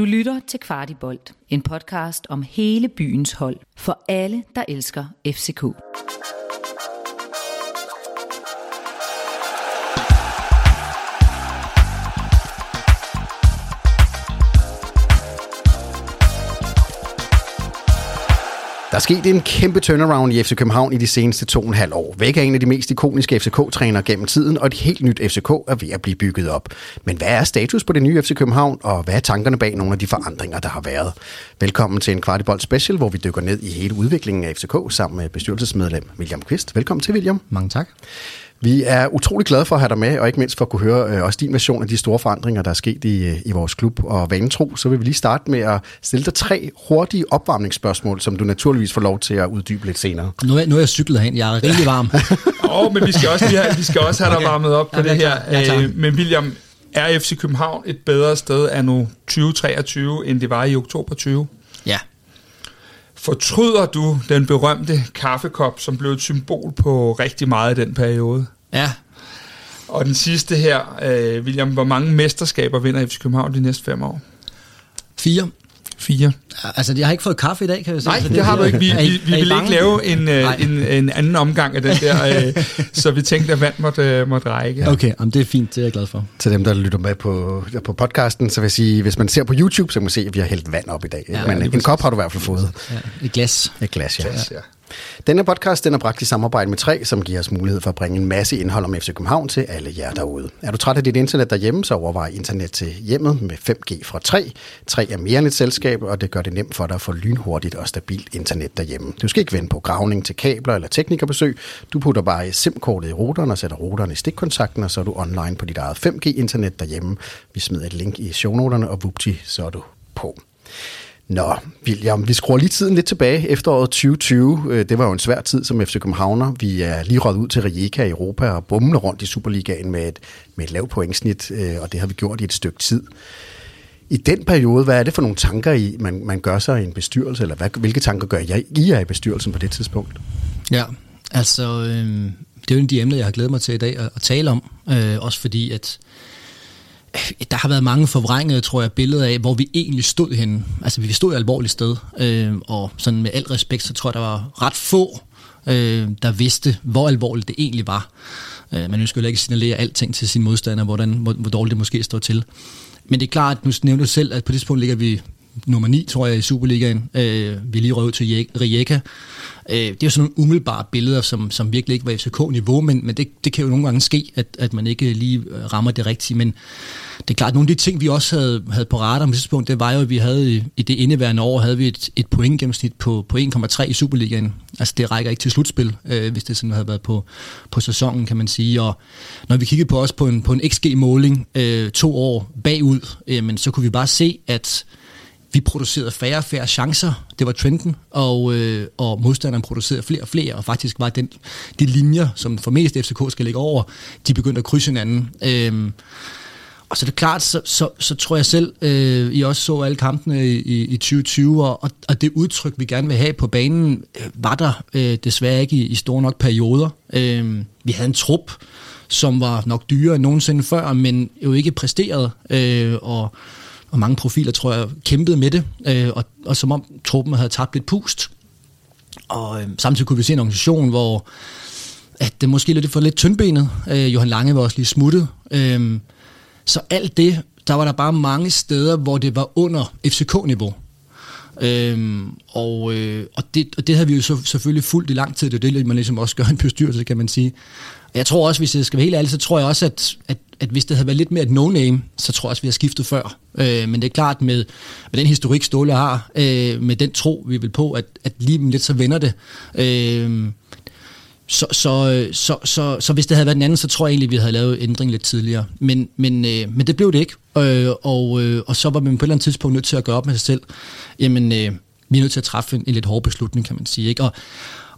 Du lytter til Kvartibolt, en podcast om hele byens hold for alle, der elsker FCK. Er sket en kæmpe turnaround i FC København i de seneste to og en halv år. Væk er en af de mest ikoniske FCK-trænere gennem tiden, og et helt nyt FCK er ved at blive bygget op. Men hvad er status på det nye FC København, og hvad er tankerne bag nogle af de forandringer, der har været? Velkommen til en Kvartibold Special, hvor vi dykker ned i hele udviklingen af FCK sammen med bestyrelsesmedlem William Kvist. Velkommen til, William. Mange tak. Vi er utrolig glade for at have dig med, og ikke mindst for at kunne høre øh, også din version af de store forandringer, der er sket i, øh, i vores klub. Og vanetro, så vil vi lige starte med at stille dig tre hurtige opvarmningsspørgsmål, som du naturligvis får lov til at uddybe lidt senere. Nu er, nu er jeg cyklet hen, jeg er rigtig varm. Åh, oh, men vi skal også, lige have, vi skal også have dig Okay. varmet op på Ja, det her. Ja. Øh, Men William, er FC København et bedre sted af nu 2023, end det var i oktober 20? ja. Fortryder du den berømte kaffekop, som blev et symbol på rigtig meget i den periode? Ja, Og den sidste her, øh, William, hvor mange mesterskaber vinder FC København de næste fem år? fire. Fire. Altså, jeg har ikke fået kaffe i dag, kan jeg sige. Nej, så det, det har du ikke. Vi, Er I- vi, vi er I vil ikke lave en, øh, Nej. en, en anden omgang af den der, øh, så vi tænkte, at vand måtte, øh, måtte række. Okay, jamen, det er fint, det er jeg glad for. Til dem, der lytter med på, på podcasten, så vil jeg sige, hvis man ser på YouTube, så kan man se, at vi har hældt vand op i dag. Ja, Ja, Men lige en kop har du i hvert fald fået. Ja, et glas. Et glas, ja. Ja. Denne podcast den er bragt i samarbejde med 3, som giver os mulighed for at bringe en masse indhold om FC København til alle jer derude. Er du træt af dit internet derhjemme, så overvej internet til hjemmet med 5G fra 3. 3 er mere end et selskab, og det gør det nemt for dig at få lynhurtigt og stabilt internet derhjemme. Du skal ikke vente på gravning til kabler eller teknikerbesøg. Du putter bare SIM-kortet i routeren og sætter routeren i stikkontakten, og så er du online på dit eget 5G-internet derhjemme. Vi smider et link i shownoterne, og vupti, så er du på. Nå, William, vi skruer lige tiden lidt tilbage. Efteråret 2020, øh, det var jo en svær tid som FC Københavner. Vi er lige røget ud til Rijeka i Europa og bumler rundt i Superligaen med et, med et lavt pointsnit, øh, og det har vi gjort i et stykke tid. I den periode, hvad er det for nogle tanker, I, man, man gør sig i en bestyrelse, eller hvad, hvilke tanker gør jeg, I er i bestyrelsen på det tidspunkt? Ja, altså, øh, det er jo en af de emner, jeg har glædet mig til i dag at, at tale om. Øh, også fordi, at der har været mange forvrængede, tror jeg, billeder af, hvor vi egentlig stod henne. Altså, vi stod et alvorligt sted, øh, og sådan med al respekt, så tror jeg, der var ret få, øh, der vidste, hvor alvorligt det egentlig var. Øh, man ønsker jo ikke signalere alting til sine modstandere, hvordan, hvor, hvor dårligt det måske står til. Men det er klart, at nu nævnte du selv, at på det tidspunkt ligger vi nummer 9, tror jeg, i Superligaen. Øh, vi lige røvet til Rijeka. Øh, det er jo sådan nogle umiddelbare billeder, som, som virkelig ikke var FCK-niveau, men, men det, det kan jo nogle gange ske, at, at man ikke lige øh, rammer det rigtige. Men det er klart, at nogle af de ting, vi også havde, havde på radar på tidspunkt, det var jo, at vi havde i, i det indeværende år, havde vi et, et pointgennemsnit på, på 1,3 i Superligaen. Altså det rækker ikke til slutspil, øh, hvis det sådan havde været på, på sæsonen, kan man sige. Og når vi kiggede på os på en, på en XG-måling øh, to år bagud, øh, men så kunne vi bare se, at vi producerede færre og færre chancer, det var trenden, og, øh, og modstanderen producerede flere og flere, og faktisk var den, de linjer, som for mest FCK skal ligge over, de begyndte at krydse hinanden. Øh, og så er det klart, så, så, så tror jeg selv, øh, I også så alle kampene i, i, i 2020, og, og det udtryk, vi gerne vil have på banen, øh, var der øh, desværre ikke i, i store nok perioder. Øh, vi havde en trup, som var nok dyrere end nogensinde før, men jo ikke præsteret, øh, og, og mange profiler, tror jeg, kæmpede med det, øh, og, og som om truppen havde tabt lidt pust. Og øh, samtidig kunne vi se en organisation, hvor at det måske lidt for lidt tyndbenet. Øh, Johan Lange var også lige smuttet. Øh, så alt det, der var der bare mange steder, hvor det var under FCK-niveau. Øhm, og, øh, og, det, og det havde vi jo så, selvfølgelig fuldt i lang tid. Det er det, man ligesom også gør i en bestyrelse, kan man sige. Jeg tror også, hvis jeg skal være helt ærlig, så tror jeg også, at, at, at hvis det havde været lidt mere et no-name, så tror jeg også, vi har skiftet før. Øh, men det er klart, med, med den historik, Ståle har, øh, med den tro, vi vil på, at, at lige lidt så vender det. Øh, så, så, så, så, så hvis det havde været den anden, så tror jeg egentlig, vi havde lavet ændring lidt tidligere. Men, men, øh, men det blev det ikke. Øh, og, øh, og så var man på et eller andet tidspunkt nødt til at gøre op med sig selv. Jamen, øh, vi er nødt til at træffe en, en lidt hård beslutning, kan man sige. Ikke? Og,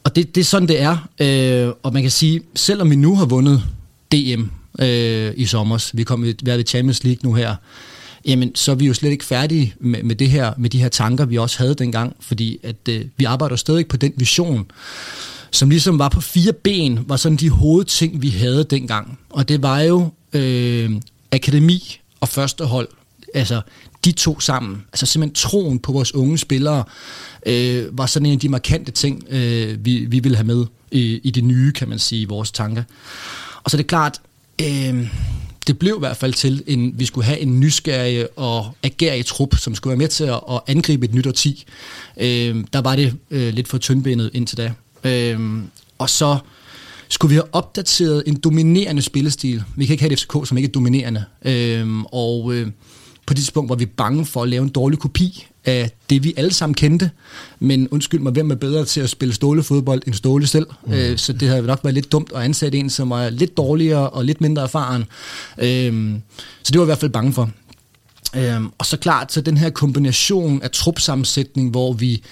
og det, det er sådan, det er. Øh, og man kan sige, selvom vi nu har vundet DM øh, i sommer, vi kommer været ved Champions League nu her, jamen så er vi jo slet ikke færdige med, med, det her, med de her tanker, vi også havde dengang, fordi at øh, vi arbejder stadig på den vision, som ligesom var på fire ben, var sådan de hovedting, vi havde dengang. Og det var jo øh, akademi og førstehold. Altså, de to sammen, altså simpelthen troen på vores unge spillere, øh, var sådan en af de markante ting, øh, vi, vi ville have med i, i det nye, kan man sige, i vores tanker. Og så er det klart, øh, det blev i hvert fald til, en, vi skulle have en nysgerrig og agerig trup, som skulle være med til at, at angribe et nyt årti. Øh, der var det øh, lidt for tyndbenet indtil da. Øh, og så skulle vi have opdateret en dominerende spillestil. Vi kan ikke have et FCK, som ikke er dominerende. Øh, og øh, på det tidspunkt var vi bange for at lave en dårlig kopi af det, vi alle sammen kendte. Men undskyld mig, hvem er bedre til at spille stålefodbold end Ståle selv? Mm. Øh, så det havde nok været lidt dumt at ansætte en, som er lidt dårligere og lidt mindre erfaren. Øh, så det var jeg i hvert fald bange for. Øh, og så klart, så den her kombination af trupsammensætning, hvor vi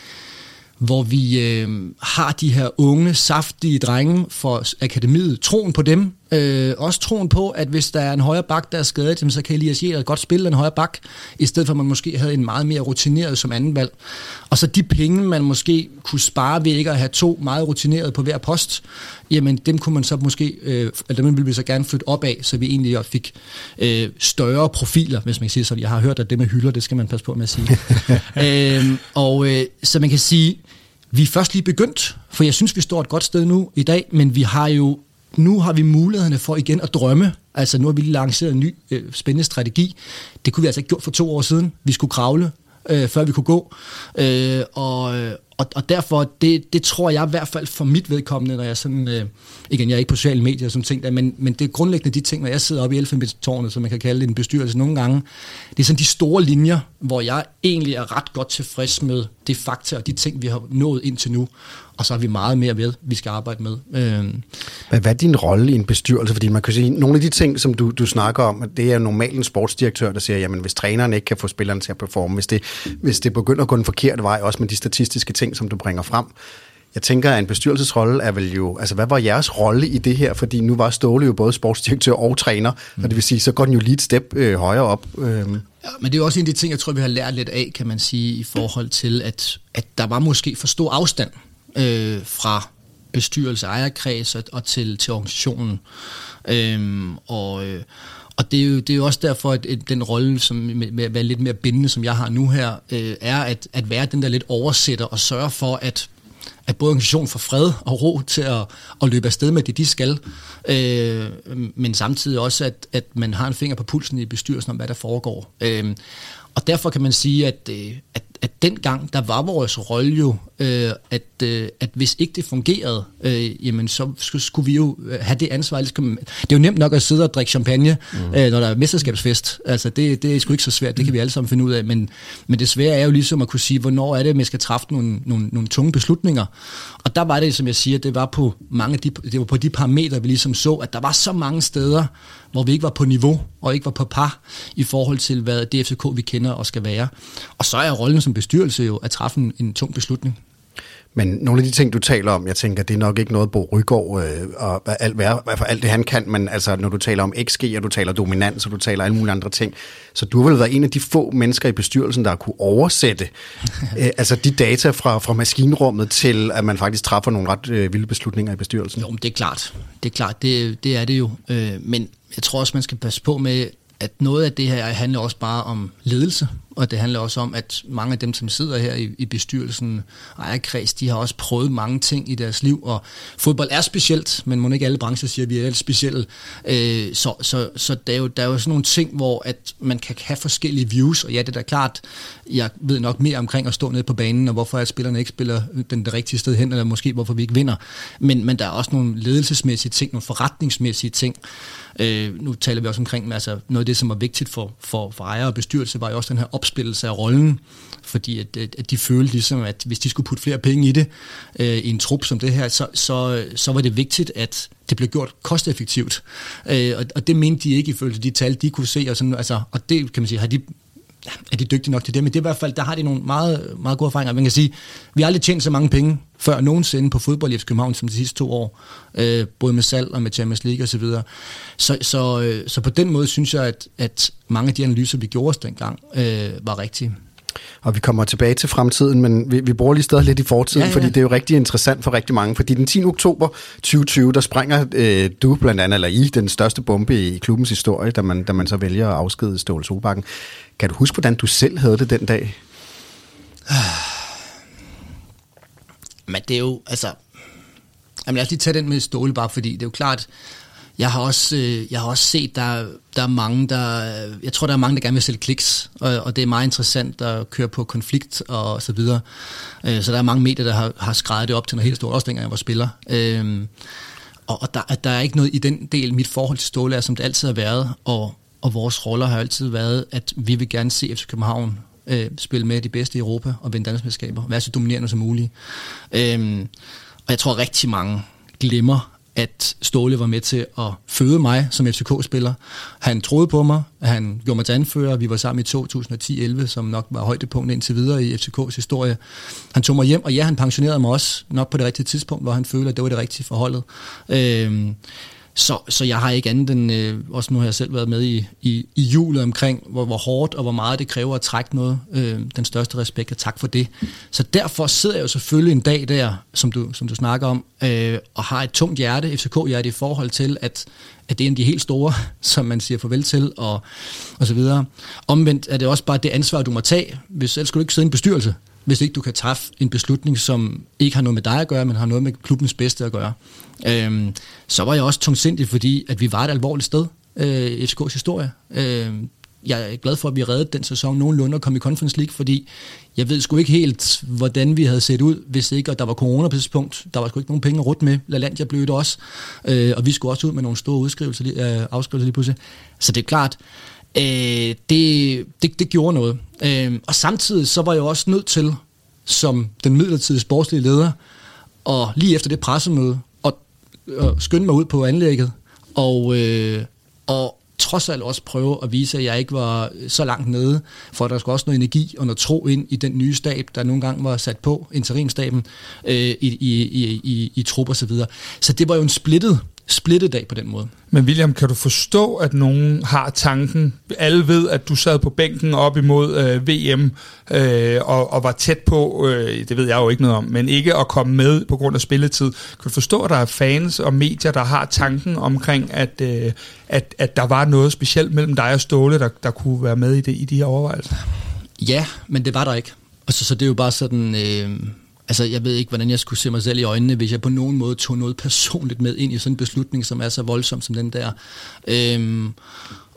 hvor vi øh, har de her unge, saftige drenge for akademiet, troen på dem, øh, også troen på, at hvis der er en højre bak, der er skadet, så kan Elias Jæger godt spille en højre bak, i stedet for at man måske havde en meget mere rutineret som anden valg. Og så de penge, man måske kunne spare ved ikke at have to meget rutinerede på hver post, jamen dem kunne man så måske, øh, eller dem ville vi så gerne flytte op af, så vi egentlig også fik øh, større profiler, hvis man kan sige sådan. Jeg har hørt, at det med hylder, det skal man passe på med at sige. øh, og øh, så man kan sige, vi er først lige begyndt, for jeg synes, vi står et godt sted nu i dag, men vi har jo nu har vi mulighederne for igen at drømme. Altså nu har vi lige lanceret en ny øh, spændende strategi. Det kunne vi altså ikke gjort for to år siden. Vi skulle kravle, øh, før vi kunne gå. Øh, og, og, og derfor, det, det tror jeg i hvert fald for mit vedkommende, når jeg sådan, øh, igen, jeg er ikke på sociale medier og sådan ting der, men, men det er grundlæggende de ting, når jeg sidder oppe i elfenbentårnet, som man kan kalde det en bestyrelse nogle gange, det er sådan de store linjer, hvor jeg egentlig er ret godt tilfreds med det fakta og de ting, vi har nået indtil nu og så har vi meget mere ved, vi skal arbejde med. Øh. Hvad, hvad er din rolle i en bestyrelse? Fordi man kan sige, nogle af de ting, som du, du snakker om, det er normalt en sportsdirektør, der siger, jamen hvis træneren ikke kan få spillerne til at performe, hvis det, hvis det begynder at gå den forkerte vej, også med de statistiske ting, som du bringer frem, jeg tænker, at en bestyrelsesrolle er vel jo... Altså, hvad var jeres rolle i det her? Fordi nu var Ståle jo både sportsdirektør og træner, mm. og det vil sige, så går den jo lige et step øh, højere op. Øh. Ja, men det er også en af de ting, jeg tror, vi har lært lidt af, kan man sige, i forhold til, at, at der var måske for stor afstand øh, fra bestyrelse, ejerkreds og, og til, til organisationen. Øhm, og, øh, og det er, jo, det er jo også derfor, at, den rolle som, med, med at være lidt mere bindende, som jeg har nu her, øh, er at, at være den der lidt oversætter og sørge for, at at både organisationen får fred og ro til at, at løbe afsted med det, de skal, øh, men samtidig også, at, at man har en finger på pulsen i bestyrelsen om, hvad der foregår. Øh, og derfor kan man sige, at, øh, at at dengang, der var vores rolle jo, øh, at, øh, at hvis ikke det fungerede, jamen så skulle vi jo have det ansvar. Det er jo nemt nok at sidde og drikke champagne, mm. når der er mesterskabsfest. Altså det, det er sgu ikke så svært, det kan vi alle sammen finde ud af. Men, men det svære er jo ligesom at kunne sige, hvornår er det, man skal træffe nogle, nogle, nogle tunge beslutninger. Og der var det, som jeg siger, det var på mange de, det var på de parametre, vi ligesom så, at der var så mange steder, hvor vi ikke var på niveau og ikke var på par i forhold til, hvad det FCK, vi kender og skal være. Og så er rollen som bestyrelse jo at træffe en, en tung beslutning. Men nogle af de ting, du taler om, jeg tænker, det er nok ikke noget, Bo Rygaard øh, og alt, hvad, for alt det, han kan, men altså, når du taler om XG, og du taler dominans, og du taler alle mulige andre ting, så du har vel været en af de få mennesker i bestyrelsen, der kunne oversætte øh, altså de data fra, fra maskinrummet til, at man faktisk træffer nogle ret øh, vilde beslutninger i bestyrelsen. Jo, men det er klart. Det er klart, det, det er det jo. Øh, men jeg tror også, man skal passe på med, at noget af det her handler også bare om ledelse, og det handler også om, at mange af dem, som sidder her i, i bestyrelsen, ejerkreds, de har også prøvet mange ting i deres liv, og fodbold er specielt, men må ikke alle brancher siger, at vi er alt specielle. Øh, så så, så der, er jo, der er jo sådan nogle ting, hvor at man kan have forskellige views, og ja, det er da klart, jeg ved nok mere omkring at stå nede på banen, og hvorfor at spillerne ikke spiller den det rigtige sted hen, eller måske hvorfor vi ikke vinder. Men, men der er også nogle ledelsesmæssige ting, nogle forretningsmæssige ting, Øh, nu taler vi også omkring, altså noget af det, som var vigtigt for, for, for ejer og bestyrelse, var jo også den her opspillelse af rollen, fordi at, at de følte ligesom, at hvis de skulle putte flere penge i det, øh, i en trup som det her, så, så, så var det vigtigt, at det blev gjort kosteffektivt. Øh, og, og det mente de ikke ifølge de tal, de kunne se, og, sådan, altså, og det kan man sige, har de er de dygtige nok til det, men det er i hvert fald, der har de nogle meget, meget gode erfaringer. Man kan sige, vi har aldrig tjent så mange penge før nogensinde på fodbold i FC København som de sidste to år, øh, både med salg og med Champions League osv. Så, så, så, øh, så på den måde synes jeg, at, at mange af de analyser, vi gjorde os dengang, øh, var rigtige. Og vi kommer tilbage til fremtiden, men vi, vi bruger lige stadig lidt i fortiden, ja, ja. fordi det er jo rigtig interessant for rigtig mange. Fordi den 10. oktober 2020, der springer øh, du blandt andet, eller I, den største bombe i klubbens historie, da man, da man så vælger at afskede Ståle Solbakken. Kan du huske, hvordan du selv havde det den dag? Men det er jo, altså... Jamen lad os lige tage den med Ståle bare, fordi det er jo klart, jeg har også, øh, jeg har også set, der, der er mange, der... Jeg tror, der er mange, der gerne vil sælge kliks, og, og det er meget interessant at køre på konflikt og så videre. Øh, så der er mange medier, der har, har skrevet det op til noget helt stort, også dengang jeg var spiller. Øh, og og der, der er ikke noget i den del, mit forhold til Ståle er, som det altid har været, og, og vores roller har altid været, at vi vil gerne se FC København øh, spille med de bedste i Europa og vinde Danmarksmesterskaber. Være så dominerende som muligt. Øhm, og jeg tror rigtig mange glemmer, at Ståle var med til at føde mig som FCK-spiller. Han troede på mig, han gjorde mig til anfører, vi var sammen i 2010-11, som nok var højdepunktet indtil videre i FCK's historie. Han tog mig hjem, og ja, han pensionerede mig også nok på det rigtige tidspunkt, hvor han følte, at det var det rigtige forholdet. Øhm, så, så jeg har ikke andet end, øh, også nu har jeg selv været med i, i, i julet omkring, hvor, hvor hårdt og hvor meget det kræver at trække noget. Øh, den største respekt, og tak for det. Så derfor sidder jeg jo selvfølgelig en dag der, som du, som du snakker om, øh, og har et tungt hjerte, FCK-hjerte i forhold til, at, at det er en af de helt store, som man siger farvel til, og, og så videre. Omvendt er det også bare det ansvar, du må tage, hvis ellers skulle du ikke sidde i en bestyrelse hvis ikke du kan træffe en beslutning, som ikke har noget med dig at gøre, men har noget med klubbens bedste at gøre. Øhm, så var jeg også tungsindig, fordi at vi var et alvorligt sted øh, i FCK's historie. Øhm, jeg er glad for, at vi reddede den sæson nogenlunde og kom i Conference League, fordi jeg ved sgu ikke helt, hvordan vi havde set ud, hvis ikke, og der var corona på det punkt. Der var sgu ikke nogen penge at med. LaLandia blev det også. Øh, og vi skulle også ud med nogle store udskrivelser, øh, afskrivelser lige pludselig. Så det er klart, øh, det, det, det gjorde noget. Øh, og samtidig så var jeg også nødt til, som den midlertidige sportslige leder, og lige efter det pressemøde, og, og skynde mig ud på anlægget, og, øh, og trods alt også prøve at vise, at jeg ikke var så langt nede, for der skulle også noget energi og noget tro ind i den nye stab, der nogle gange var sat på, interimstaben, øh, i, i, i, i, i trup og så videre. Så det var jo en splittet splittet dag på den måde. Men William, kan du forstå, at nogen har tanken? Alle ved, at du sad på bænken op imod øh, VM øh, og, og var tæt på, øh, det ved jeg jo ikke noget om, men ikke at komme med på grund af spilletid. Kan du forstå, at der er fans og medier, der har tanken omkring, at, øh, at, at der var noget specielt mellem dig og Ståle, der, der kunne være med i, det, i de her overvejelser? Ja, men det var der ikke. Altså, så det er jo bare sådan... Øh altså jeg ved ikke, hvordan jeg skulle se mig selv i øjnene, hvis jeg på nogen måde tog noget personligt med ind i sådan en beslutning, som er så voldsom som den der. Øhm,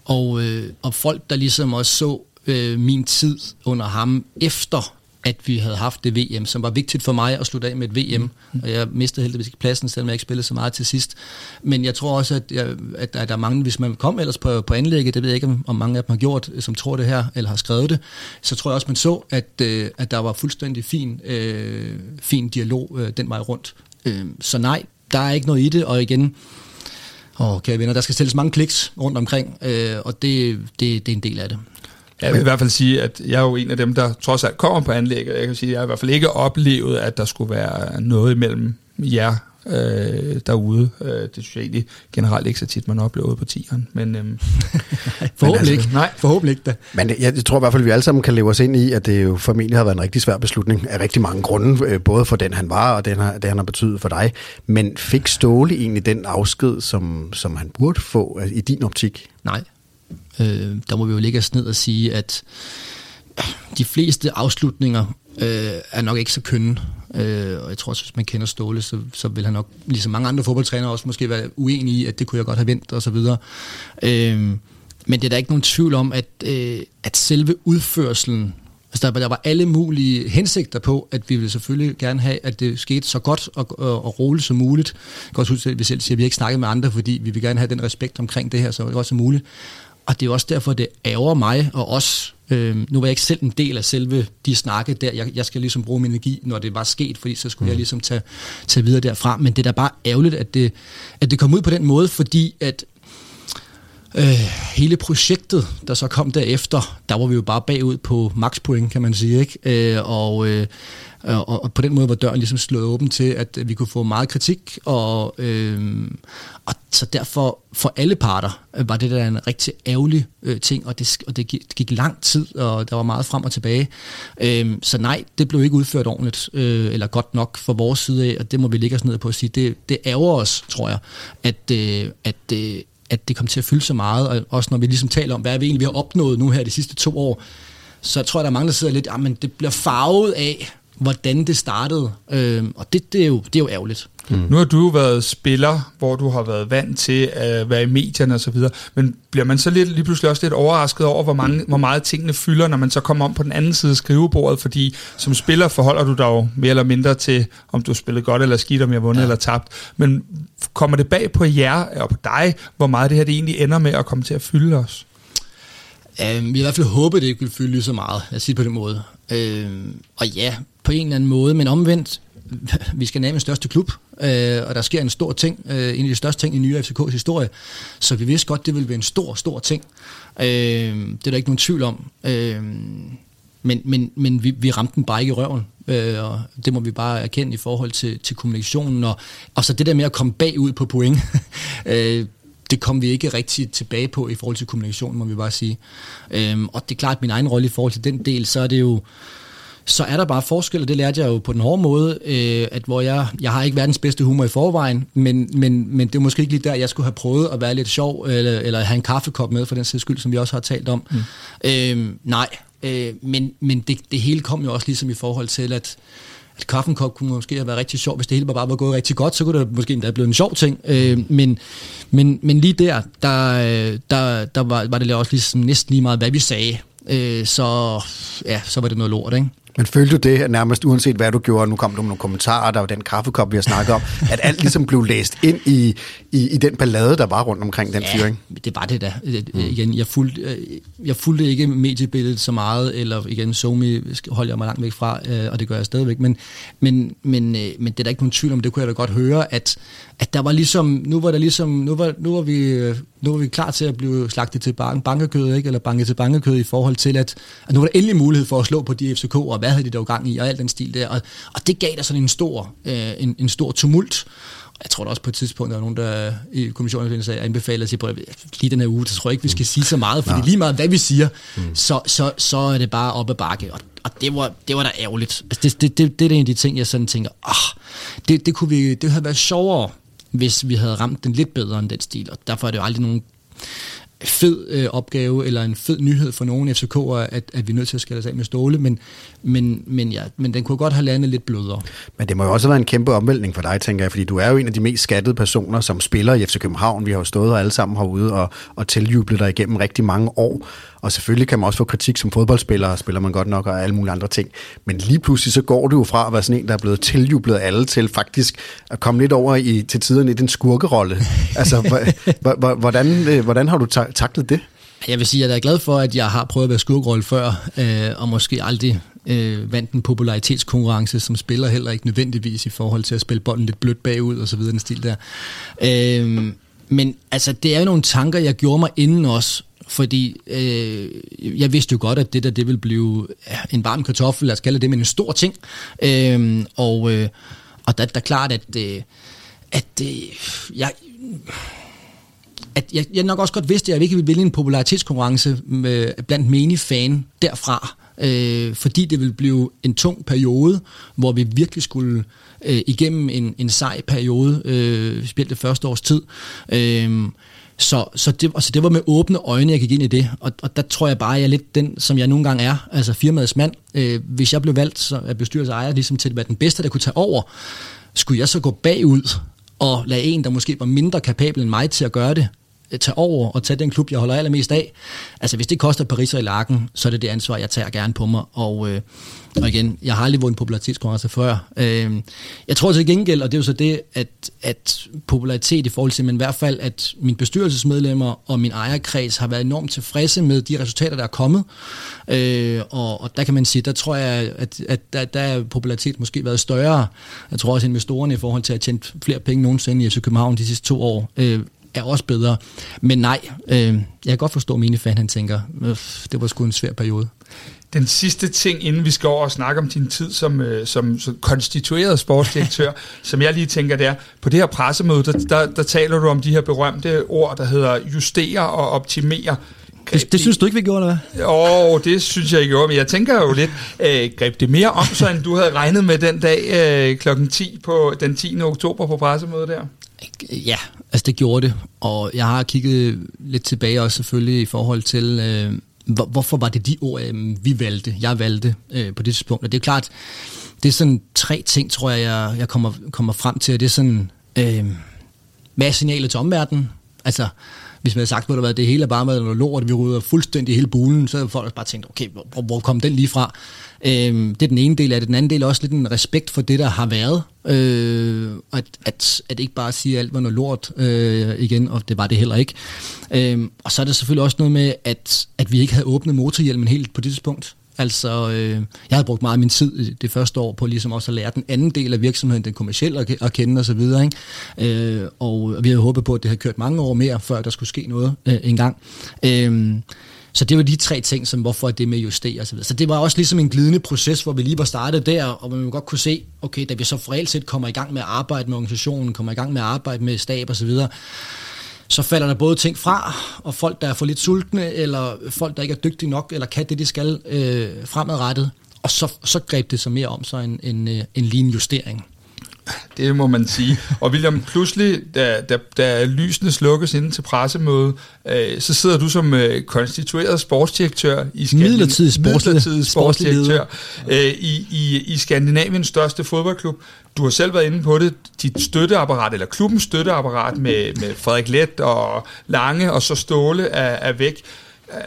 og, øh, og folk, der ligesom også så øh, min tid under ham efter at vi havde haft det VM, som var vigtigt for mig at slutte af med et VM. Og jeg mistede heldigvis ikke pladsen, selvom jeg ikke spillede så meget til sidst. Men jeg tror også, at, jeg, at der er mange, hvis man kom ellers på, på anlægget, det ved jeg ikke, om mange af dem har gjort, som tror det her, eller har skrevet det, så tror jeg også, man så, at, øh, at der var fuldstændig fin, øh, fin dialog øh, den vej rundt. Øh, så nej, der er ikke noget i det, og igen, Åh, kære venner, der skal stilles mange kliks rundt omkring, øh, og det, det, det er en del af det. Jeg vil i hvert fald sige, at jeg er jo en af dem, der trods alt kommer på anlægget. Jeg kan sige, at jeg har i hvert fald ikke oplevet, at der skulle være noget imellem jer øh, derude. Øh, det synes jeg egentlig generelt ikke så tit, man oplever på tieren. Men, øhm, forhåbentlig ikke. Nej. Forhåbentlig ikke da. Men jeg, jeg tror i hvert fald, at vi alle sammen kan leve os ind i, at det jo formentlig har været en rigtig svær beslutning af rigtig mange grunde, øh, både for den han var og den, det han har betydet for dig. Men fik Ståle egentlig den afsked, som, som han burde få altså, i din optik? Nej. Øh, der må vi jo ligge os ned og sige, at de fleste afslutninger øh, er nok ikke så kønne. Øh, og jeg tror også, hvis man kender Ståle, så, så vil han nok, ligesom mange andre fodboldtrænere, også måske være uenige i, at det kunne jeg godt have vendt og så videre. Øh, men det er der ikke nogen tvivl om, at, øh, at selve udførselen, altså der, der var alle mulige hensigter på, at vi ville selvfølgelig gerne have, at det skete så godt og, og, og roligt som muligt. Jeg kan også huske, at vi selv siger, at vi ikke snakket med andre, fordi vi vil gerne have den respekt omkring det her så godt som muligt. Og det er også derfor, det ærger mig og os. Øh, nu var jeg ikke selv en del af selve de snakke der. Jeg, jeg skal ligesom bruge min energi, når det var sket, fordi så skulle mm. jeg ligesom tage, tage videre derfra. Men det er da bare ærgerligt, at det, at det kom ud på den måde, fordi at øh, hele projektet, der så kom derefter, der var vi jo bare bagud på maxpoint, kan man sige. Ikke? Øh, og øh, og, og på den måde var døren ligesom slået åben til, at vi kunne få meget kritik, og, øh, og så derfor for alle parter var det der en rigtig ærgerlig øh, ting, og, det, og det, gik, det gik lang tid, og der var meget frem og tilbage. Øh, så nej, det blev ikke udført ordentligt, øh, eller godt nok fra vores side af, og det må vi ligge os ned på at sige. Det, det ærger os, tror jeg, at, øh, at, øh, at det kom til at fylde så meget, og også når vi ligesom taler om, hvad er vi egentlig vi har opnået nu her de sidste to år, så jeg tror jeg, der er mange, der sidder lidt, ah, at det bliver farvet af, hvordan det startede, øh, og det, det, er jo, det er jo ærgerligt. Mm. Nu har du jo været spiller, hvor du har været vant til at være i medierne osv., men bliver man så lidt, lige pludselig også lidt overrasket over, hvor, mange, hvor meget tingene fylder, når man så kommer om på den anden side af skrivebordet, fordi som spiller forholder du dig jo mere eller mindre til, om du spillet godt eller skidt, om jeg har vundet ja. eller tabt, men kommer det bag på jer og på dig, hvor meget det her det egentlig ender med at komme til at fylde os? Um, vi har i hvert fald håbet, det ikke vil fylde lige så meget, at sige på den måde. Um, og ja, på en eller anden måde, men omvendt, vi skal nærme største klub, øh, og der sker en stor ting, øh, en af de største ting i nye FCK's historie, så vi vidste godt, det ville være en stor, stor ting. Øh, det er der ikke nogen tvivl om. Øh, men men, men vi, vi ramte den bare ikke i røven, øh, og det må vi bare erkende i forhold til, til kommunikationen, og, og så det der med at komme bagud på point, øh, det kom vi ikke rigtig tilbage på i forhold til kommunikationen, må vi bare sige. Øh, og det er klart, at min egen rolle i forhold til den del, så er det jo, så er der bare forskel, og det lærte jeg jo på den hårde måde, øh, at hvor jeg, jeg har ikke verdens bedste humor i forvejen, men, men, men det er måske ikke lige der, jeg skulle have prøvet at være lidt sjov, eller, eller have en kaffekop med for den sags skyld, som vi også har talt om. Mm. Øh, nej, øh, men, men det, det hele kom jo også ligesom i forhold til, at at kaffekop kunne måske have været rigtig sjov, hvis det hele bare var gået rigtig godt, så kunne det måske endda blevet en sjov ting. Øh, men, men, men lige der, der, der, der var, var det også ligesom næsten lige meget, hvad vi sagde. Øh, så ja, så var det noget lort, ikke? Men følte du det, nærmest uanset hvad du gjorde, nu kom der nogle kommentarer, der var den kaffekop, vi har snakket om, at alt ligesom blev læst ind i, i, i den ballade, der var rundt omkring den ja, fyring? det var det da. Mm. Igen, jeg fulgte, øh, jeg fulgte ikke mediebilledet så meget, eller igen, Somi holder jeg mig langt væk fra, øh, og det gør jeg stadigvæk, men, men, men, øh, men det er der ikke nogen tvivl om, det kunne jeg da godt høre, at, at der var ligesom, nu var der ligesom, nu var, nu var vi, nu var vi klar til at blive slagtet til bankekød, ikke? eller banket til bankekød i forhold til, at, at nu var der endelig mulighed for at slå på de FCK, og hvad havde de dog gang i, og alt den stil der. Og, og det gav der sådan en stor, øh, en, en stor tumult. Jeg tror da også på et tidspunkt, der var nogen, der i kommissionen sagde, anbefaler at sige, på lige den her uge, så tror jeg ikke, vi skal sige så meget, fordi lige meget hvad vi siger, mm. så, så, så er det bare op ad bakke. Og, og det var, det var da ærgerligt. Altså det, det, det, det er en af de ting, jeg sådan tænker, oh, det, det, kunne vi, det havde været sjovere, hvis vi havde ramt den lidt bedre end den stil, og derfor er det jo aldrig nogen fed øh, opgave eller en fed nyhed for nogen FCK'er, at, at vi er nødt til at skille os af med Ståle, men, men, men, ja, men den kunne godt have landet lidt blødere. Men det må jo også have været en kæmpe omvæltning for dig, tænker jeg, fordi du er jo en af de mest skattede personer, som spiller i FC København. Vi har jo stået og alle sammen herude og, og tiljublet dig igennem rigtig mange år. Og selvfølgelig kan man også få kritik som fodboldspiller, spiller man godt nok og alle mulige andre ting. Men lige pludselig så går du jo fra at være sådan en, der er blevet tiljublet alle, til faktisk at komme lidt over i, til tiderne i den skurkerolle. altså, hvordan, øh, hvordan har du taklet det? Jeg vil sige, at jeg er glad for, at jeg har prøvet at være skurkerolle før, øh, og måske aldrig øh, vandt en popularitetskonkurrence, som spiller heller ikke nødvendigvis i forhold til at spille bolden lidt blødt bagud og så videre, den stil der. Øh, men altså, det er jo nogle tanker, jeg gjorde mig inden også, fordi øh, jeg vidste jo godt, at det der det ville blive en varm kartoffel, lad os kalde det, men en stor ting. Øh, og øh, og der, der er klart, at, øh, at øh, jeg, at jeg, jeg nok også godt vidste, at jeg ikke ville vinde en popularitetskonkurrence med, blandt menige-fan derfra, øh, fordi det ville blive en tung periode, hvor vi virkelig skulle øh, igennem en, en sej periode, øh, specielt det første års tid. Øh, så, så, det, altså det var med åbne øjne, jeg gik ind i det, og, og der tror jeg bare, at jeg er lidt den, som jeg nogle gange er, altså firmaets mand. Øh, hvis jeg blev valgt som bestyrelsesejer ligesom til at være den bedste, der kunne tage over, skulle jeg så gå bagud og lade en, der måske var mindre kapabel end mig til at gøre det, øh, tage over og tage den klub, jeg holder allermest af. Altså hvis det koster Paris og i lakken, så er det det ansvar, jeg tager gerne på mig, og øh, og igen, jeg har aldrig vundet popularitetskonkurrence før. Øh, jeg tror til gengæld, og det er jo så det, at, at popularitet i forhold til, men i hvert fald, at mine bestyrelsesmedlemmer og min ejerkreds har været enormt tilfredse med de resultater, der er kommet. Øh, og, og der kan man sige, der tror jeg, at, at der, der er popularitet måske været større. Jeg tror også, at investorerne i forhold til at tjene flere penge nogensinde i FC København de sidste to år, øh, er også bedre. Men nej, øh, jeg kan godt forstå, at mine fan han tænker, øh, det var sgu en svær periode. Den sidste ting, inden vi skal over og snakke om din tid som, øh, som, som konstitueret sportsdirektør, som jeg lige tænker, det er, på det her pressemøde, der, der, der taler du om de her berømte ord, der hedder justere og optimere. Det, det synes du ikke, vi gjorde, eller hvad? Jo, det synes jeg ikke gjorde, men jeg tænker jo lidt, øh, greb det mere om så, end du havde regnet med den dag øh, klokken 10 på den 10. oktober på pressemødet der? Ja, altså det gjorde det, og jeg har kigget lidt tilbage også selvfølgelig i forhold til, øh, hvor, hvorfor var det de ord, øh, vi valgte, jeg valgte øh, på det tidspunkt. Og det er klart, det er sådan tre ting, tror jeg, jeg, jeg kommer, kommer frem til, og det er sådan, øh, hvad er signalet til omverdenen? Altså, hvis man havde sagt, at det hele er bare med noget lort, vi rydder fuldstændig hele bulen, så havde folk bare tænkt, okay, hvor, hvor kom den lige fra? Øh, det er den ene del af det. Den anden del er også lidt en respekt for det, der har været. Øh, at, at, at ikke bare sige, at alt var noget lort øh, igen, og det var det heller ikke. Øh, og så er det selvfølgelig også noget med, at, at vi ikke havde åbnet motorhjelmen helt på det tidspunkt. Altså, øh, jeg havde brugt meget af min tid det første år på ligesom også at lære den anden del af virksomheden, den kommercielle at, at kende osv. Og, øh, og vi havde håbet på, at det havde kørt mange år mere, før der skulle ske noget øh, engang. Øh, så det var de tre ting, som hvorfor det med justere osv. Så, så det var også ligesom en glidende proces, hvor vi lige var startet der, og hvor man godt kunne se, okay, da vi så for set kommer i gang med at arbejde med organisationen, kommer i gang med at arbejde med stab osv., så, falder der både ting fra, og folk, der er for lidt sultne, eller folk, der ikke er dygtige nok, eller kan det, de skal øh, fremadrettet. Og så, så greb det så mere om sig en, en, øh, en lean justering. Det må man sige. Og William, pludselig, da, da, da lysene slukkes inden til pressemøde, øh, så sidder du som øh, konstitueret sportsdirektør i Skandinavien. Midlertidig sportsdirektør sportsdirektør øh, i, i, i Skandinaviens største fodboldklub. Du har selv været inde på det, dit støtteapparat, eller klubbens støtteapparat med, med Frederik Let og Lange, og så Ståle er, er væk.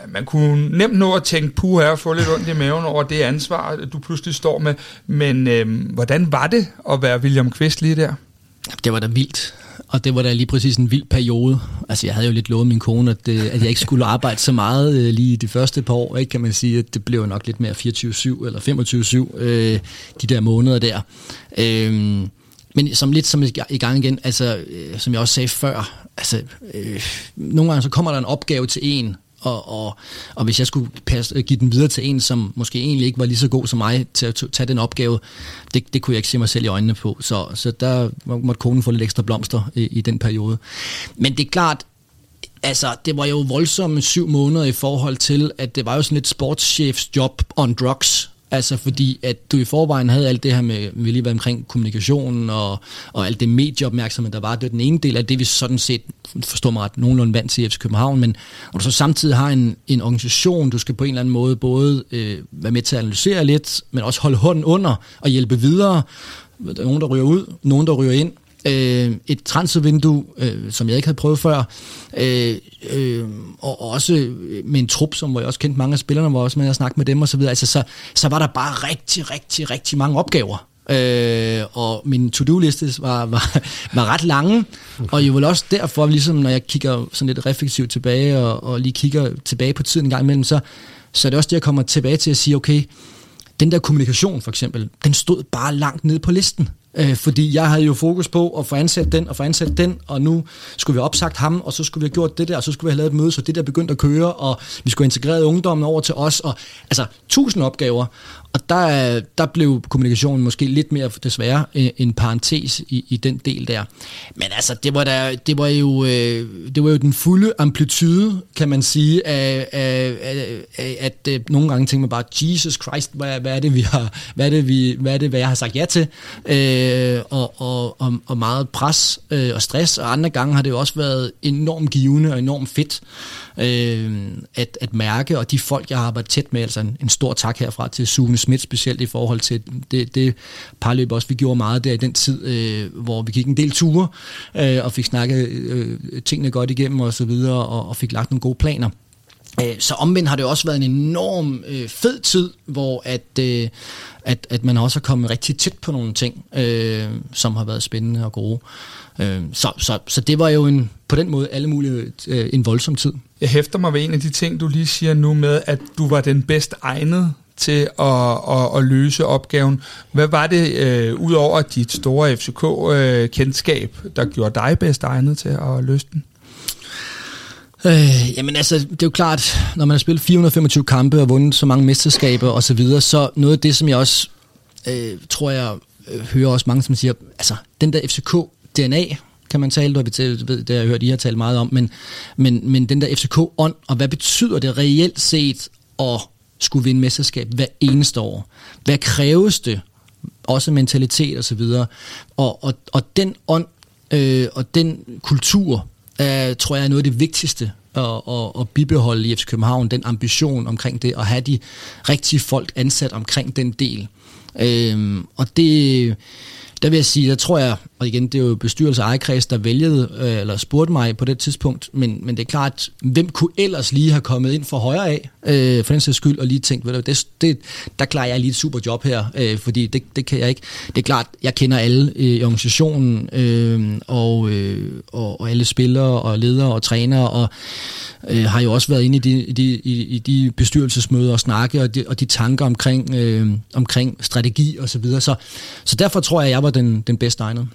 Man kunne nemt nå at tænke, puh her, få lidt ondt i maven over det ansvar, du pludselig står med. Men øh, hvordan var det at være William Kvist lige der? Det var da vildt. Og det var da lige præcis en vild periode. Altså, jeg havde jo lidt lovet min kone, at, øh, at jeg ikke skulle arbejde så meget øh, lige de første par år, ikke kan man sige, at det blev nok lidt mere 24-7 eller 25-7, øh, de der måneder der. Øh, men som lidt som i gang igen, altså, øh, som jeg også sagde før, altså, øh, nogle gange så kommer der en opgave til en, og, og, og hvis jeg skulle passe, give den videre til en, som måske egentlig ikke var lige så god som mig til at tage den opgave, det, det kunne jeg ikke se mig selv i øjnene på. Så, så der måtte konen få lidt ekstra blomster i, i den periode. Men det er klart, altså, det var jo voldsomme syv måneder i forhold til, at det var jo sådan lidt sportschefs job on drugs, Altså fordi, at du i forvejen havde alt det her med, vi lige været omkring kommunikationen og, og alt det medieopmærksomhed, der var. Det var den ene del af det, vi sådan set, forstår mig ret, nogenlunde vant til i FC København, men når du så samtidig har en, en organisation, du skal på en eller anden måde både øh, være med til at analysere lidt, men også holde hånden under og hjælpe videre. Der er nogen, der ryger ud, nogen, der ryger ind, øh, et transfervindue, øh, som jeg ikke havde prøvet før, øh, øh, og også med en trup, som hvor jeg også kendte mange af spillerne, hvor også med at snakke med dem osv., altså, så, så var der bare rigtig, rigtig, rigtig mange opgaver. Øh, og min to-do-liste var, var, var ret lange, og jo vel også derfor, ligesom når jeg kigger sådan lidt reflektivt tilbage, og, og lige kigger tilbage på tiden en gang imellem, så, så er det også det, jeg kommer tilbage til at sige, okay, den der kommunikation for eksempel, den stod bare langt nede på listen. Øh, fordi jeg havde jo fokus på at få ansat den og få ansat den, og nu skulle vi have opsagt ham, og så skulle vi have gjort det der, og så skulle vi have lavet et møde, så det der begyndte at køre, og vi skulle have integreret ungdommen over til os, og altså tusind opgaver. Og der, der blev kommunikationen måske lidt mere desværre øh, en parentes i, i den del der. Men altså, det var, der, det var, jo, øh, det var jo den fulde amplitude, kan man sige, af, af, af, at øh, nogle gange tænker man bare, Jesus Christ, hvad, hvad er det, vi har, hvad er det, vi, hvad er det, hvad jeg har sagt ja til? Øh, og, og, og, og meget pres øh, og stress, og andre gange har det jo også været enormt givende og enormt fedt øh, at, at mærke, og de folk, jeg har arbejdet tæt med, altså en, en stor tak herfra til Sune Schmidt, specielt i forhold til det, det parløb også, vi gjorde meget der i den tid, øh, hvor vi gik en del ture, øh, og fik snakket øh, tingene godt igennem og så videre, og, og fik lagt nogle gode planer. Øh, så omvendt har det også været en enorm øh, fed tid, hvor at, øh, at, at man også har kommet rigtig tæt på nogle ting, øh, som har været spændende og gode. Øh, så, så, så det var jo en, på den måde alle mulige øh, en voldsom tid. Jeg hæfter mig ved en af de ting, du lige siger nu med, at du var den bedst egnede til at, at, at løse opgaven. Hvad var det, øh, ud over dit store FCK-kendskab, øh, der gjorde dig bedst egnet til at løse den? Øh, jamen altså, det er jo klart, når man har spillet 425 kampe og vundet så mange mesterskaber og så, videre, så noget af det, som jeg også øh, tror, jeg øh, hører også mange, som siger, altså den der FCK-DNA, kan man tale, du har, ved, det har jeg hørt, I har talt meget om, men, men, men den der FCK-ånd, og hvad betyder det reelt set at skulle vinde mesterskab hver eneste år? Hvad kræves det? Også mentalitet og så videre. Og, og, og den ånd øh, og den kultur, øh, tror jeg er noget af det vigtigste at, at, at bibeholde i FC København, den ambition omkring det, og have de rigtige folk ansat omkring den del. Øh, og det, der vil jeg sige, der tror jeg, og igen, det er jo bestyrelse og ejerkreds, der vælgede, øh, eller spurgte mig på det tidspunkt, men, men det er klart, hvem kunne ellers lige have kommet ind for højre af, øh, for den sags skyld, og lige tænkt, ved du, det, det, der klarer jeg lige et super job her, øh, fordi det, det kan jeg ikke. Det er klart, jeg kender alle øh, i organisationen, øh, og, øh, og, og alle spillere og ledere og trænere, og øh, har jo også været inde i de, i de, i, i de bestyrelsesmøder og snakke, og de, og de tanker omkring, øh, omkring strategi og så videre. Så, så derfor tror jeg, at jeg var den, den bedste egnede.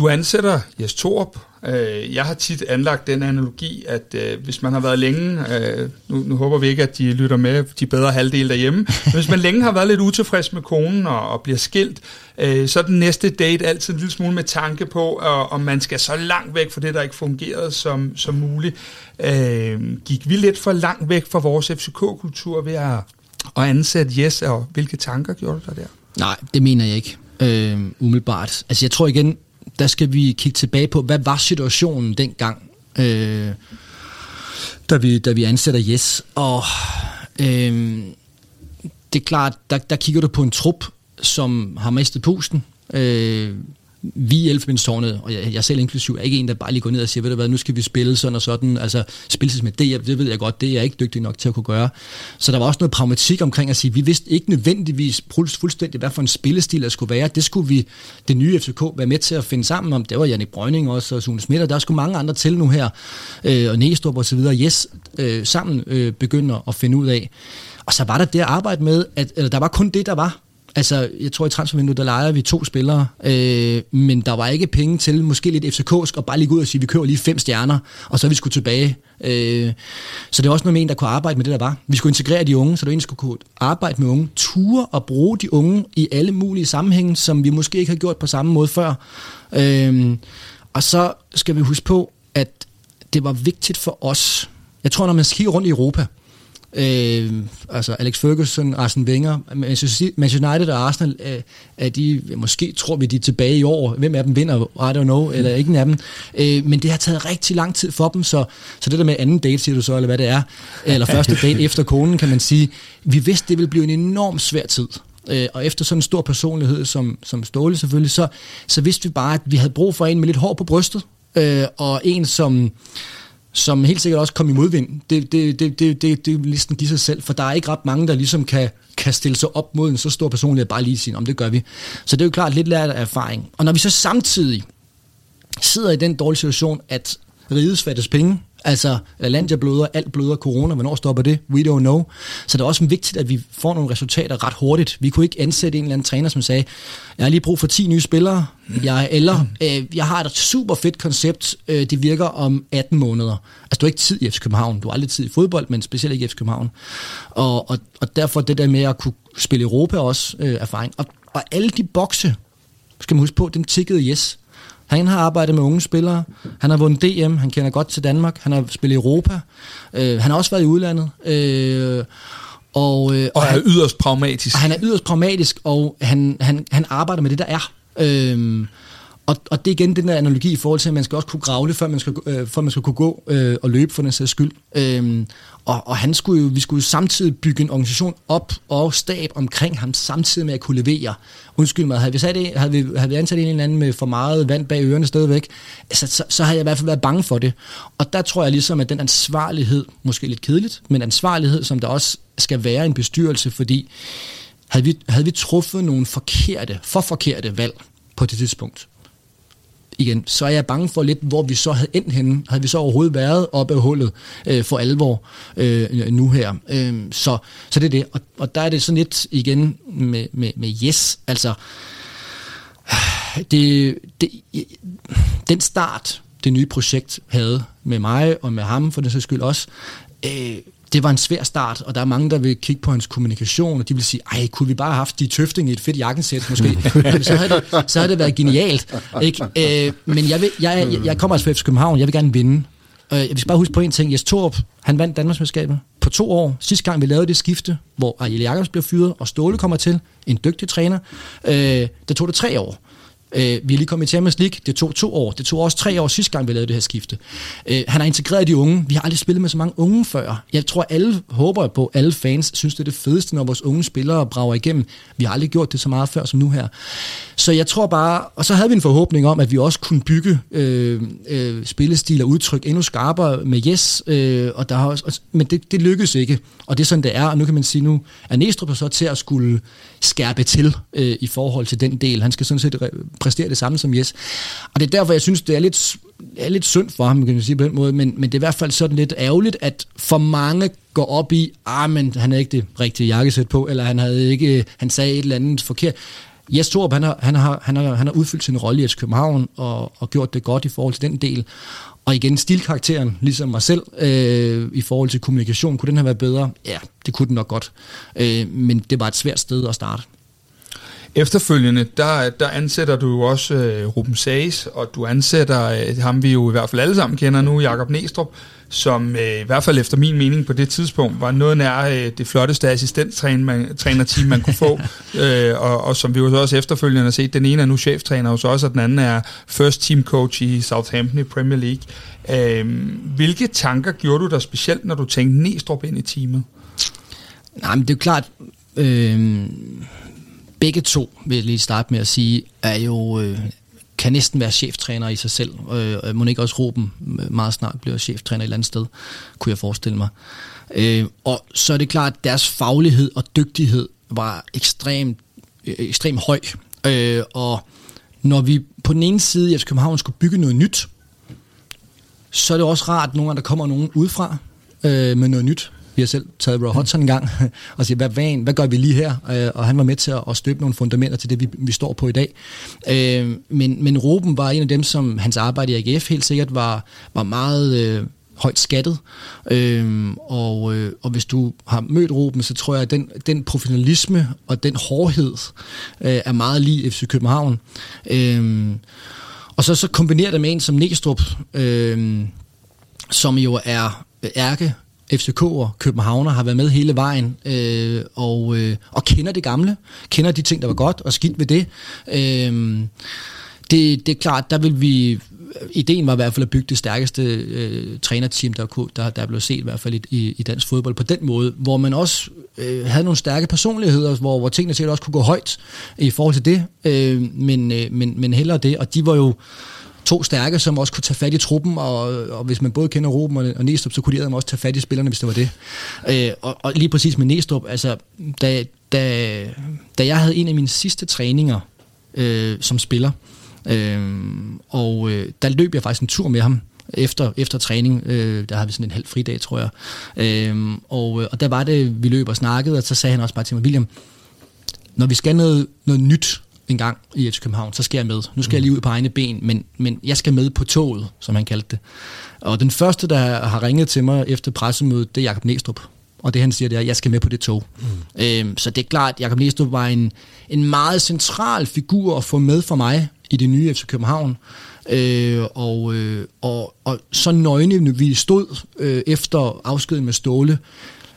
Du ansætter Jes Torp. Øh, jeg har tit anlagt den analogi, at øh, hvis man har været længe, øh, nu, nu håber vi ikke, at de lytter med, de bedre halvdel derhjemme, men hvis man længe har været lidt utilfreds med konen og, og bliver skilt, øh, så er den næste date altid en lille smule med tanke på, øh, om man skal så langt væk fra det, der ikke fungerede som, som muligt. Øh, gik vi lidt for langt væk fra vores FCK-kultur ved at, at ansætte Jes, og hvilke tanker gjorde du der der? Nej, det mener jeg ikke øh, umiddelbart. Altså jeg tror igen, der skal vi kigge tilbage på, hvad var situationen dengang, øh, da, vi, da vi ansætter Yes. Og øh, det er klart, der, der kigger du på en trup, som har mistet pusten. Øh, vi i Elfenbenstårnet, og jeg, jeg selv inklusiv, er ikke en, der bare lige går ned og siger, ved du hvad, nu skal vi spille sådan og sådan, altså spille med det, det ved jeg godt, det er jeg ikke dygtig nok til at kunne gøre. Så der var også noget pragmatik omkring at sige, vi vidste ikke nødvendigvis fuldstændig, hvad for en spillestil der skulle være. Det skulle vi, det nye FCK, være med til at finde sammen om. Det var Jannik Brøgning også, og Sune Smitter, der er sgu mange andre til nu her, øh, og Næstrup og så videre. Yes, øh, sammen øh, begynder at finde ud af. Og så var der det at arbejde med, at eller der var kun det, der var. Altså, jeg tror i transfervinduet, der leger vi to spillere, øh, men der var ikke penge til, måske lidt FCK'sk, og bare lige gå ud og sige, vi kører lige fem stjerner, og så er vi skulle tilbage. Øh, så det er også noget med en, der kunne arbejde med det, der var. Vi skulle integrere de unge, så det egentlig skulle kunne arbejde med unge, ture og bruge de unge i alle mulige sammenhænge, som vi måske ikke har gjort på samme måde før. Øh, og så skal vi huske på, at det var vigtigt for os. Jeg tror, når man kigger rundt i Europa, Øh, altså Alex Ferguson, Arsene Wenger, Manchester United og Arsenal, øh, er de, måske tror vi, de er tilbage i år. Hvem af dem vinder, I don't know, eller ikke af dem. Øh, men det har taget rigtig lang tid for dem, så, så det der med anden date, siger du så, eller hvad det er, eller første date efter konen, kan man sige, vi vidste, det ville blive en enorm svær tid. Øh, og efter sådan en stor personlighed som, som Ståle selvfølgelig, så, så vidste vi bare, at vi havde brug for en med lidt hår på brystet, øh, og en som som helt sikkert også kom i modvind. Det, det, det, det, det, det vil listen give sig selv, for der er ikke ret mange, der ligesom kan, kan stille sig op mod en så stor personlighed, bare lige sige, om det gør vi. Så det er jo klart lidt lært af erfaring. Og når vi så samtidig sidder i den dårlige situation, at rides fattes penge, Altså, Landia bløder, alt bløder, corona, hvornår stopper det? We don't know. Så det er også vigtigt, at vi får nogle resultater ret hurtigt. Vi kunne ikke ansætte en eller anden træner, som sagde, jeg har lige brug for 10 nye spillere, jeg, eller øh, jeg har et super fedt koncept, øh, det virker om 18 måneder. Altså, du har ikke tid i FC København, du har aldrig tid i fodbold, men specielt ikke i FC København. Og, og, og derfor det der med at kunne spille Europa også øh, erfaring. Og, og alle de bokse, skal man huske på, den tikkede yes. Han har arbejdet med unge spillere. Han har vundet DM. Han kender godt til Danmark. Han har spillet i Europa. Øh, han har også været i udlandet. Øh, og, øh, og, og han er yderst pragmatisk. Han er yderst pragmatisk, og han, han, han arbejder med det, der er. Øh, og, og det er igen den der analogi i forhold til, at man skal også kunne gravle, før man skal, øh, før man skal kunne gå øh, og løbe for den sags skyld. Øhm, og, og han skulle jo, vi skulle jo samtidig bygge en organisation op og stab omkring ham, samtidig med at kunne levere. Undskyld mig, havde vi, sat en, havde vi, havde vi ansat en eller anden med for meget vand bag ørerne stadigvæk, altså, så, så havde jeg i hvert fald været bange for det. Og der tror jeg ligesom, at den ansvarlighed, måske lidt kedeligt, men ansvarlighed, som der også skal være en bestyrelse, fordi havde vi, havde vi truffet nogle forkerte, for forkerte valg på det tidspunkt, igen, så er jeg bange for lidt, hvor vi så havde endt henne. Havde vi så overhovedet været oppe af hullet øh, for alvor øh, nu her. Øh, så, så det er det. Og, og der er det sådan lidt igen med, med, med yes. Altså, det, det, den start, det nye projekt havde med mig og med ham, for den sags skyld også, øh, det var en svær start, og der er mange, der vil kigge på hans kommunikation, og de vil sige, ej, kunne vi bare have haft de tøfting i et fedt jakkensæt måske? så, havde det, så havde det været genialt. Ikke? Øh, men jeg, vil, jeg, jeg, jeg kommer altså fra FC København, jeg vil gerne vinde. Øh, jeg vil bare huske på en ting. Jes Torp, han vandt Danmarksmesterskabet på to år. Sidste gang vi lavede det skifte, hvor Ariel Jacobs blev fyret, og Ståle kommer til, en dygtig træner, øh, det tog det tre år. Øh, vi er lige kommet i Champions League. Det tog to år. Det tog også tre år sidste gang, vi lavede det her skifte. Øh, han har integreret de unge. Vi har aldrig spillet med så mange unge før. Jeg tror, alle håber på, alle fans synes, det er det fedeste, når vores unge spillere brager igennem. Vi har aldrig gjort det så meget før som nu her. Så jeg tror bare, og så havde vi en forhåbning om, at vi også kunne bygge øh, øh, spillestil og udtryk endnu skarpere med Yes, øh, og der har også, men det, det lykkedes ikke. Og det er sådan, det er, og nu kan man sige, nu er Næstrup så til at skulle skærpe til øh, i forhold til den del. Han skal sådan set præstere det samme som Jes. Og det er derfor, jeg synes, det er lidt, er lidt synd for ham, kan man sige på den måde, men, men det er i hvert fald sådan lidt ærgerligt, at for mange går op i, ah, men han havde ikke det rigtige jakkesæt på, eller han havde ikke, øh, han sagde et eller andet forkert. Jes Torup, han har, han har, han har, han har udfyldt sin rolle i København og, og gjort det godt i forhold til den del. Og igen, stilkarakteren, ligesom mig selv, øh, i forhold til kommunikation, kunne den have været bedre? Ja, det kunne den nok godt. Øh, men det var et svært sted at starte. Efterfølgende, der, der ansætter du jo også øh, Ruben Sages, og du ansætter øh, ham, vi jo i hvert fald alle sammen kender nu, Jakob Næstrup, som øh, i hvert fald efter min mening på det tidspunkt var noget nær øh, det flotteste assistenttrænerteam, man kunne få, øh, og, og som vi jo også efterfølgende har set, den ene er nu cheftræner hos os, og den anden er first team coach i Southampton i Premier League. Øh, hvilke tanker gjorde du der specielt, når du tænkte Næstrup ind i teamet? Nej, men det er jo klart, øh, begge to, vil jeg lige starte med at sige, er jo, øh, kan næsten være cheftræner i sig selv. Øh, øh må ikke også Ruben øh, meget snart bliver cheftræner et eller andet sted, kunne jeg forestille mig. Øh, og så er det klart, at deres faglighed og dygtighed var ekstremt øh, ekstrem høj. Øh, og når vi på den ene side i FC København skulle bygge noget nyt, så er det også rart, at nogle gange der kommer nogen udefra øh, med noget nyt. Vi har selv taget Roy Hodgson en gang og siger, hvad, hvad, hvad gør vi lige her? Øh, og han var med til at, at støbe nogle fundamenter til det, vi, vi står på i dag. Øh, men, men Ruben var en af dem, som hans arbejde i AGF helt sikkert var, var meget... Øh, højt skattet. Øhm, og, øh, og hvis du har mødt Ruben, så tror jeg, at den, den professionalisme og den hårdhed øh, er meget lige FC København. Øhm, og så, så kombinerer det med en som Næstrup, øh, som jo er ærke FCK og Københavner har været med hele vejen øh, og, øh, og kender det gamle, kender de ting, der var godt og skidt ved det. Øh, det, det er klart, der vil vi ideen var i hvert fald at bygge det stærkeste øh, trænerteam, der, kunne, der, der blev set i hvert fald i, i, i dansk fodbold på den måde, hvor man også øh, havde nogle stærke personligheder, hvor, hvor tingene sikkert også kunne gå højt i forhold til det, øh, men, øh, men, men hellere det, og de var jo to stærke, som også kunne tage fat i truppen, og, og hvis man både kender Ruben og, og Næstrup, så kunne de også tage fat i spillerne, hvis det var det. Øh, og, og lige præcis med Næstrup, altså, da, da, da jeg havde en af mine sidste træninger øh, som spiller, øh, og øh, der løb jeg faktisk en tur med ham, efter, efter træning. Øh, der havde vi sådan en halv fridag, tror jeg. Øh, og, øh, og der var det, vi løb og snakkede, og så sagde han også bare til mig, William, når vi skal noget, noget nyt, en gang i FC København, så skal jeg med. Nu skal jeg lige ud på egne ben, men, men jeg skal med på toget, som han kaldte det. Og den første, der har ringet til mig efter pressemødet, det er Jakob Næstrup. Og det han siger, det er, at jeg skal med på det tog. Mm. Øhm, så det er klart, at Jakob Næstrup var en, en meget central figur at få med for mig i det nye FC København. Øh, og, øh, og, og så nøgne vi stod øh, efter afskeden med Ståle,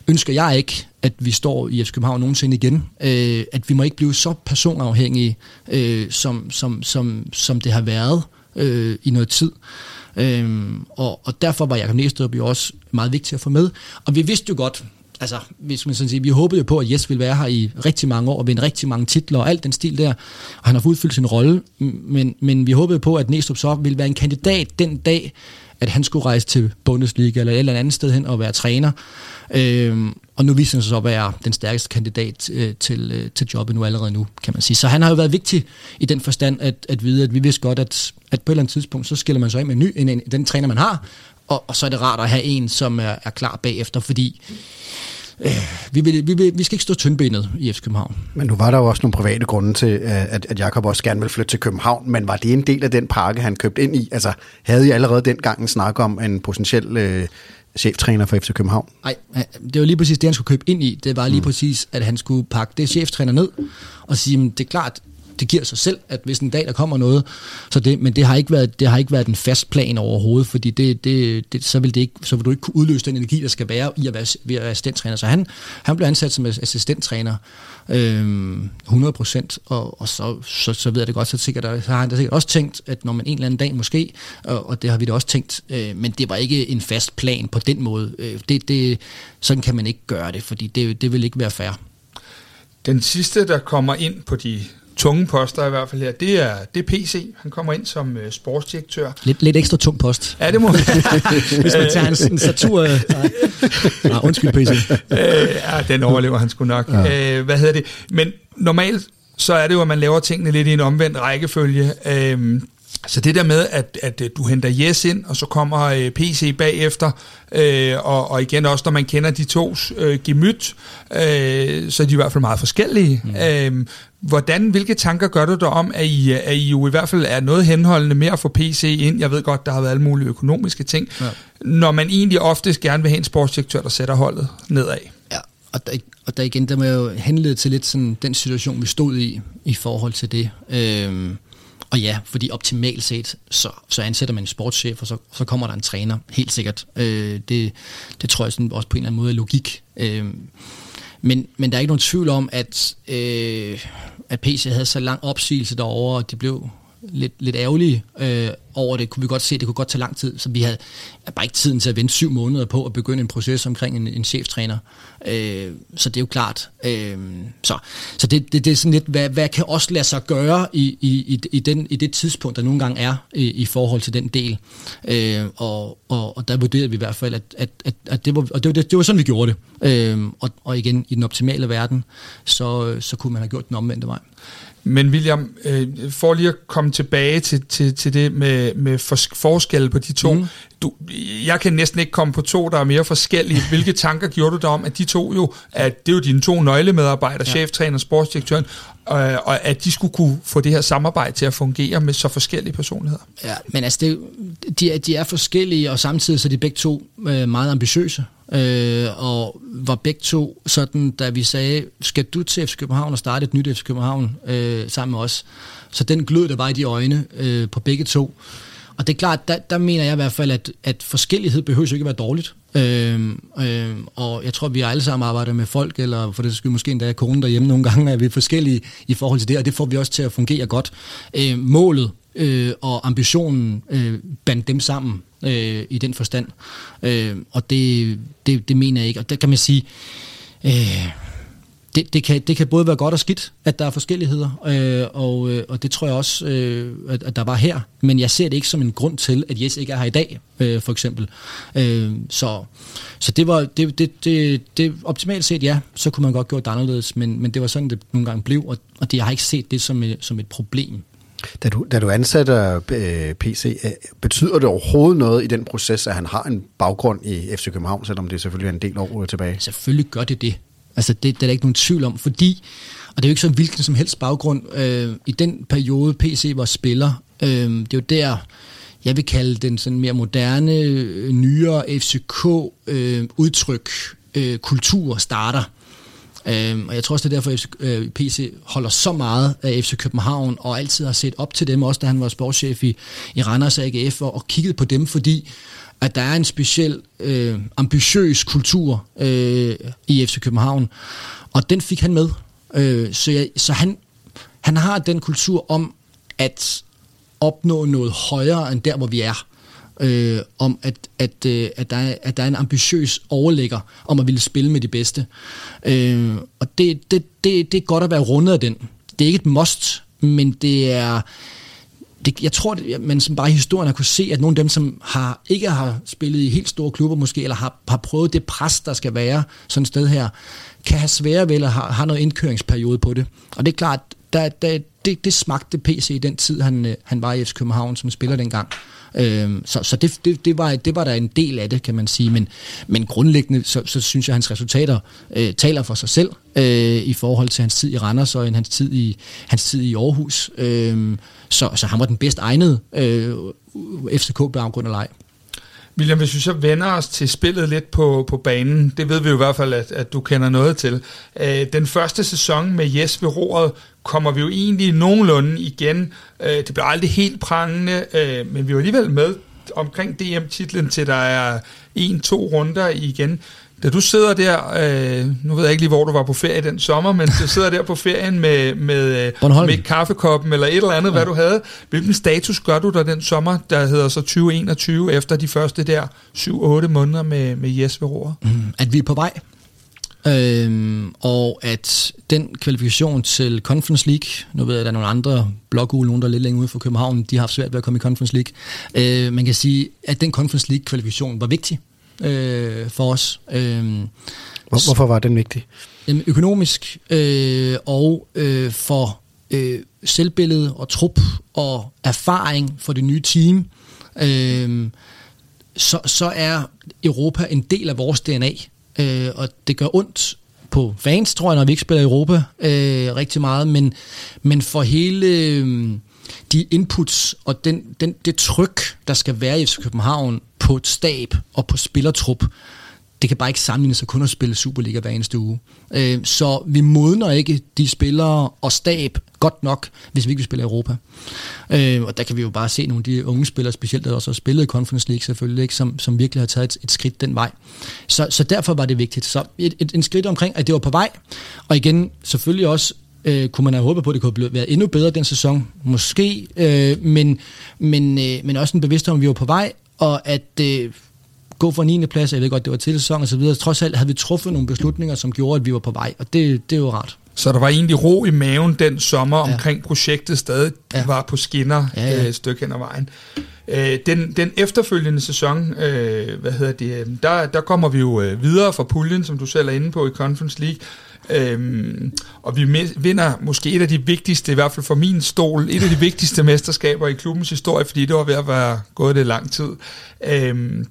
ønsker jeg ikke, at vi står i FC København nogensinde igen. Øh, at vi må ikke blive så personafhængige, øh, som, som, som, som det har været øh, i noget tid. Øh, og, og derfor var Jacob Næstrup jo også meget vigtig at få med. Og vi vidste jo godt, altså, hvis man sådan siger, vi håbede jo på, at Jes ville være her i rigtig mange år og vinde rigtig mange titler og alt den stil der. Og han har udfyldt sin rolle, men, men vi håbede på, at Næstrup så ville være en kandidat den dag, at han skulle rejse til Bundesliga eller et eller andet sted hen og være træner. Øh, og nu viser han sig så at være den stærkeste kandidat øh, til, øh, til jobbet nu allerede nu, kan man sige. Så han har jo været vigtig i den forstand at, at vide, at vi vidste godt, at, at på et eller andet tidspunkt, så skiller man sig af med en ny, en, en, den træner, man har, og, og så er det rart at have en, som er, er klar bagefter, fordi øh, vi, vil, vi, vil, vi skal ikke stå tyndbenet i FC København. Men nu var der jo også nogle private grunde til, at, at Jakob også gerne ville flytte til København, men var det en del af den pakke, han købte ind i? Altså, havde I allerede dengang en snak om en potentiel øh, cheftræner for FC København? Nej, det var lige præcis det, han skulle købe ind i. Det var lige mm. præcis, at han skulle pakke det cheftræner ned og sige, det er klart, det giver sig selv, at hvis en dag der kommer noget, så det, men det har ikke været, det har ikke været en fast plan overhovedet, fordi det, det, det, så, vil det ikke, så vil du ikke kunne udløse den energi, der skal være i at være, ved at være assistenttræner. Så han, han blev ansat som assistenttræner øh, 100 procent, og, og så, så, så ved jeg det godt, så, sikkert, så har han da sikkert også tænkt, at når man en eller anden dag måske, og, og det har vi da også tænkt, øh, men det var ikke en fast plan på den måde. Øh, det, det, sådan kan man ikke gøre det, fordi det, det vil ikke være fair. Den sidste, der kommer ind på de tunge poster i hvert fald her, det er, det er PC. Han kommer ind som uh, sportsdirektør. Lidt, lidt ekstra tung post. Ja, det må Hvis man tager en, en satur... Øh, nej. nej, undskyld PC. uh, ja, den overlever han sgu nok. Ja. Uh, hvad hedder det? Men normalt så er det jo, at man laver tingene lidt i en omvendt rækkefølge. Uh, så det der med, at, at du henter Yes ind, og så kommer øh, PC bagefter, øh, og, og igen også, når man kender de tos øh, gemyt, øh, så er de i hvert fald meget forskellige. Mm. Øh, hvordan, hvilke tanker gør du der om, at I, at I jo i hvert fald er noget henholdende med at få PC ind? Jeg ved godt, der har været alle mulige økonomiske ting. Ja. Når man egentlig oftest gerne vil have en sportsdirektør, der sætter holdet nedad. Ja, og der, og der igen, der må jo henlede til lidt sådan den situation, vi stod i, i forhold til det. Øh, og ja, fordi optimalt set, så, så ansætter man en sportschef, og så, så kommer der en træner, helt sikkert. Øh, det, det tror jeg sådan også på en eller anden måde er logik. Øh, men, men der er ikke nogen tvivl om, at, øh, at PC havde så lang opsigelse derovre, og de blev lidt, lidt ærgerlige øh, over det, kunne vi godt se, at det kunne godt tage lang tid, så vi havde bare ikke tiden til at vente syv måneder på at begynde en proces omkring en, en cheftræner. Øh, så det er jo klart. Øh, så så det, det, det er sådan lidt, hvad, hvad kan også lade sig gøre i, i, i, den, i det tidspunkt, der nogle gange er i, i forhold til den del. Øh, og, og, og der vurderede vi i hvert fald, at, at, at, at det, var, og det, det, det var sådan, vi gjorde det. Øh, og, og igen, i den optimale verden, så, så kunne man have gjort den omvendte vej. Men William, øh, for lige at komme tilbage til, til, til det med, med forskelle på de to. Mm. Du, jeg kan næsten ikke komme på to, der er mere forskellige. Hvilke tanker gjorde du der om, at de to jo, at det er jo dine to nøglemedarbejdere, ja. cheftræner, sportsdirektøren, og, og at de skulle kunne få det her samarbejde til at fungere med så forskellige personligheder? Ja, men altså, det, de, er, de er forskellige, og samtidig så er de begge to øh, meget ambitiøse øh, og var begge to sådan, da vi sagde, skal du til FC København og starte et nyt FC København øh, sammen med os? Så den glød, der var i de øjne øh, på begge to. Og det er klart, der, der mener jeg i hvert fald, at, at forskellighed behøver ikke at være dårligt. Øhm, øhm, og jeg tror, at vi alle sammen arbejder med folk, eller for det skal måske endda kone derhjemme nogle gange, er vi forskellige i forhold til det, og det får vi også til at fungere godt. Øhm, målet øh, og ambitionen øh, bandt dem sammen øh, i den forstand. Øh, og det, det, det mener jeg ikke. Og der kan man sige, øh, det, det, kan, det kan både være godt og skidt, at der er forskelligheder, øh, og, øh, og det tror jeg også, øh, at, at der var her. Men jeg ser det ikke som en grund til, at Jes ikke er her i dag, øh, for eksempel. Øh, så så det var det, det, det, det, optimalt set, ja, så kunne man godt gøre det anderledes, men, men det var sådan, det nogle gange blev, og, og det, jeg har ikke set det som et, som et problem. Da du, da du ansætter øh, PC, øh, betyder det overhovedet noget i den proces, at han har en baggrund i FC København, selvom det selvfølgelig er en del år tilbage? Selvfølgelig gør det det. Altså det, det er der ikke nogen tvivl om, fordi, og det er jo ikke så hvilken som helst baggrund, øh, i den periode PC var spiller, øh, det er jo der, jeg vil kalde den sådan mere moderne, øh, nyere FCK-udtryk, øh, øh, kultur starter. Øhm, og jeg tror også, det er derfor, at øh, PC holder så meget af FC København, og altid har set op til dem, også da han var sportschef i, i Randers AGF, og, og kigget på dem, fordi at der er en speciel øh, ambitiøs kultur øh, i FC København, og den fik han med. Øh, så jeg, så han, han har den kultur om at opnå noget højere end der, hvor vi er øh, om, at, at, øh, at, der er, at der er en ambitiøs overlægger om at ville spille med de bedste. Øh, og det, det, det, det er godt at være rundet af den. Det er ikke et must, men det er... Det, jeg tror, at man som bare i historien har kunne se, at nogle af dem, som har, ikke har spillet i helt store klubber måske, eller har, har prøvet det pres, der skal være sådan et sted her, kan have svære ved, eller har, har noget indkøringsperiode på det. Og det er klart, der, der, det, det smagte PC i den tid, han, øh, han var i FC København som spiller dengang. Øh, så så det, det, det, var, det var der en del af det, kan man sige. Men, men grundlæggende, så, så synes jeg, at hans resultater øh, taler for sig selv øh, i forhold til hans tid i Randers og hans tid i, hans tid i Aarhus. Øh, så, så han var den bedst egnede øh, FCK-baggrund eller ej. William, hvis vi så vender os til spillet lidt på, på banen, det ved vi jo i hvert fald, at, at du kender noget til. Øh, den første sæson med Jes ved roret kommer vi jo egentlig nogenlunde igen. Øh, det bliver aldrig helt prangende, øh, men vi er alligevel med omkring DM-titlen til der er en-to runder igen. Da du sidder der, øh, nu ved jeg ikke lige, hvor du var på ferie den sommer, men du sidder der på ferien med, med, Bornholm. med kaffekoppen eller et eller andet, ja. hvad du havde. Hvilken status gør du der den sommer, der hedder så 2021, efter de første der 7-8 måneder med, med Jes ved? Mm, at vi er på vej. Øhm, og at den kvalifikation til Conference League, nu ved jeg, at der er nogle andre blokuge, nogen der er lidt længere ude for København, de har haft svært ved at komme i Conference League. Øh, man kan sige, at den Conference League kvalifikation var vigtig øh, for os. Øh, Hvor, hvorfor var den vigtig? Jamen, økonomisk øh, og øh, for øh, selvbillede og trup og erfaring for det nye team, øh, så, så er Europa en del af vores DNA. Øh, og det gør ondt på fans, tror jeg, når vi ikke spiller Europa øh, rigtig meget, men, men for hele øh, de inputs og den, den, det tryk, der skal være i FC København på et stab og på spillertrup, det kan bare ikke sammenlignes at kun at spille Superliga hver eneste uge. Øh, så vi modner ikke de spillere og stab godt nok, hvis vi ikke vil spille Europa. Øh, og der kan vi jo bare se nogle af de unge spillere, specielt der også har spillet i Conference League selvfølgelig, ikke, som, som virkelig har taget et, et skridt den vej. Så, så derfor var det vigtigt. Så et, et, en skridt omkring, at det var på vej. Og igen, selvfølgelig også øh, kunne man have håbet på, at det kunne være endnu bedre den sæson, måske, øh, men, men, øh, men også en bevidsthed om, at vi var på vej, og at øh, gå for 9. plads, jeg ved godt, det var til sæson og så videre, trods alt havde vi truffet nogle beslutninger, som gjorde, at vi var på vej, og det, det er jo rart. Så der var egentlig ro i maven den sommer ja. omkring projektet stadig ja. var på skinner ja, ja. et stykke hen ad vejen. Øh, den, den efterfølgende sæson, øh, hvad hedder det, der, der kommer vi jo øh, videre fra puljen, som du selv er inde på i Conference League, Øhm, og vi vinder måske et af de vigtigste, i hvert fald for min stol, et af de vigtigste mesterskaber i klubbens historie, fordi det var ved at være gået det lang tid. Øhm,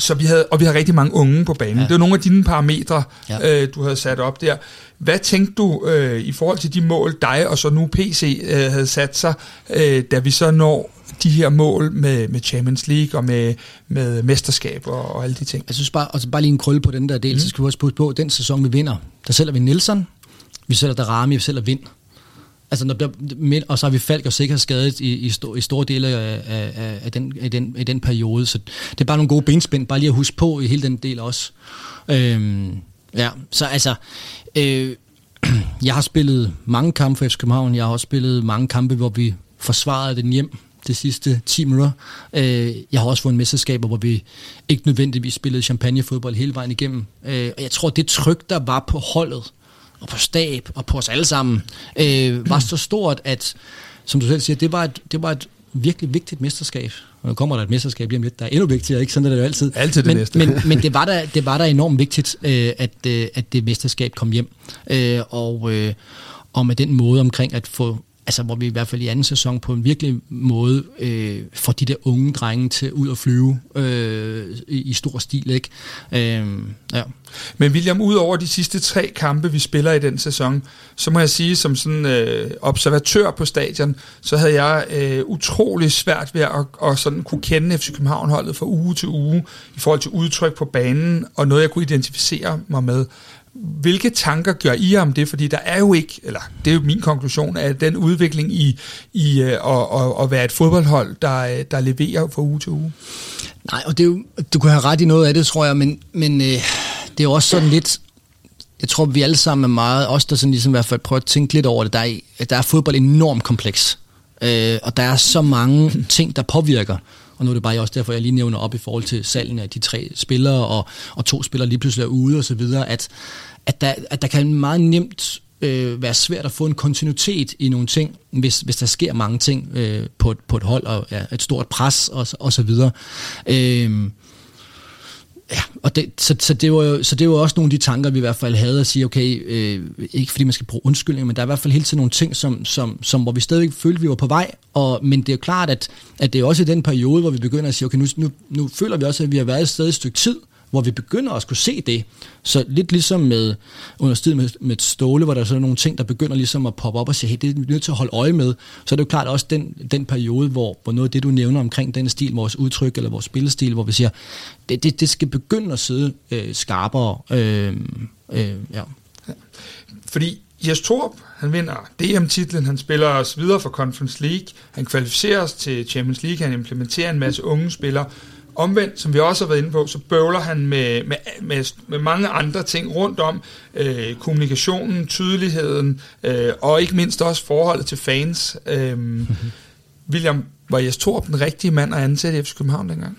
så vi havde, og vi har rigtig mange unge på banen. Ja. Det var nogle af dine parametre, ja. øh, du havde sat op der. Hvad tænkte du øh, i forhold til de mål, dig og så nu PC øh, havde sat sig, øh, da vi så når de her mål med, med Champions League og med, med mesterskab og, og alle de ting? Jeg synes bare, altså bare lige en krølle på den der del, mm. så skal vi også putte på, den sæson vi vinder, der sælger vi Nielsen, vi sælger Darami, vi sælger Vind. Altså, når der, og så har vi Falk og sikkert skadet i, i, stor, i store dele af, af, af, den, af, den, af den periode. Så det er bare nogle gode benspænd, bare lige at huske på i hele den del også. Øhm, ja, så altså, øh, jeg har spillet mange kampe for FC København. Jeg har også spillet mange kampe, hvor vi forsvarede den hjem de sidste 10 minutter. Øh, jeg har også fået en mesterskaber, hvor vi ikke nødvendigvis spillede champagnefodbold hele vejen igennem. Øh, og jeg tror, det tryk, der var på holdet, og på stab, og på os alle sammen, øh, var så stort, at, som du selv siger, det var et, det var et virkelig vigtigt mesterskab. Og nu kommer der et mesterskab lige om lidt, der er endnu vigtigere, ikke? Sådan er det jo altid. Altid det men, næste. men, men det, var der, det var der enormt vigtigt, øh, at, øh, at det mesterskab kom hjem. Øh, og, øh, og med den måde omkring at få altså hvor vi i hvert fald i anden sæson på en virkelig måde øh, får de der unge drenge til ud at flyve øh, i, i stor stil. Ikke? Øh, ja. Men William, ud over de sidste tre kampe, vi spiller i den sæson, så må jeg sige, som sådan øh, observatør på stadion, så havde jeg øh, utrolig svært ved at, at sådan kunne kende FC København-holdet fra uge til uge i forhold til udtryk på banen, og noget, jeg kunne identificere mig med. Hvilke tanker gør I om det? Fordi der er jo ikke, eller det er jo min konklusion, at den udvikling i, i at, at, at være et fodboldhold, der, der leverer fra uge til uge. Nej, og det er jo, du kan have ret i noget af det, tror jeg, men, men øh, det er jo også sådan lidt, jeg tror, vi alle sammen er meget, også der sådan ligesom i hvert fald prøver at tænke lidt over det, der er, der er fodbold enormt kompleks, øh, og der er så mange ting, der påvirker, og nu er det bare også derfor, jeg lige nævner op i forhold til salgen af de tre spillere, og, og to spillere lige pludselig er ude og så videre, at, at, der, at der kan meget nemt øh, være svært at få en kontinuitet i nogle ting, hvis, hvis der sker mange ting øh, på, et, på et hold, og ja, et stort pres og, og så videre. Øh, Ja, og det, så, så, det var jo, så det var også nogle af de tanker, vi i hvert fald havde at sige, okay, øh, ikke fordi man skal bruge undskyldning, men der er i hvert fald hele tiden nogle ting, som, som, som, hvor vi stadig følte, at vi var på vej, og, men det er jo klart, at, at det er også i den periode, hvor vi begynder at sige, okay, nu, nu, nu føler vi også, at vi har været et sted et stykke tid, hvor vi begynder at skulle se det. Så lidt ligesom med under med, med Ståle, hvor der er sådan nogle ting, der begynder ligesom at poppe op og sige, hey, det er vi nødt til at holde øje med. Så er det jo klart også den, den periode, hvor, hvor noget af det, du nævner omkring den stil, vores udtryk eller vores spillestil, hvor vi siger, det, det, det skal begynde at sidde øh, skarpere. Øh, øh, ja. Fordi Jes Torp, han vinder DM-titlen, han spiller os videre for Conference League, han kvalificerer os til Champions League, han implementerer en masse unge spillere. Omvendt, som vi også har været inde på, så bøvler han med, med, med, med mange andre ting rundt om. Øh, kommunikationen, tydeligheden, øh, og ikke mindst også forholdet til fans. Øh, mm-hmm. William, var Jes Torp den rigtige mand at ansætte i FC København dengang?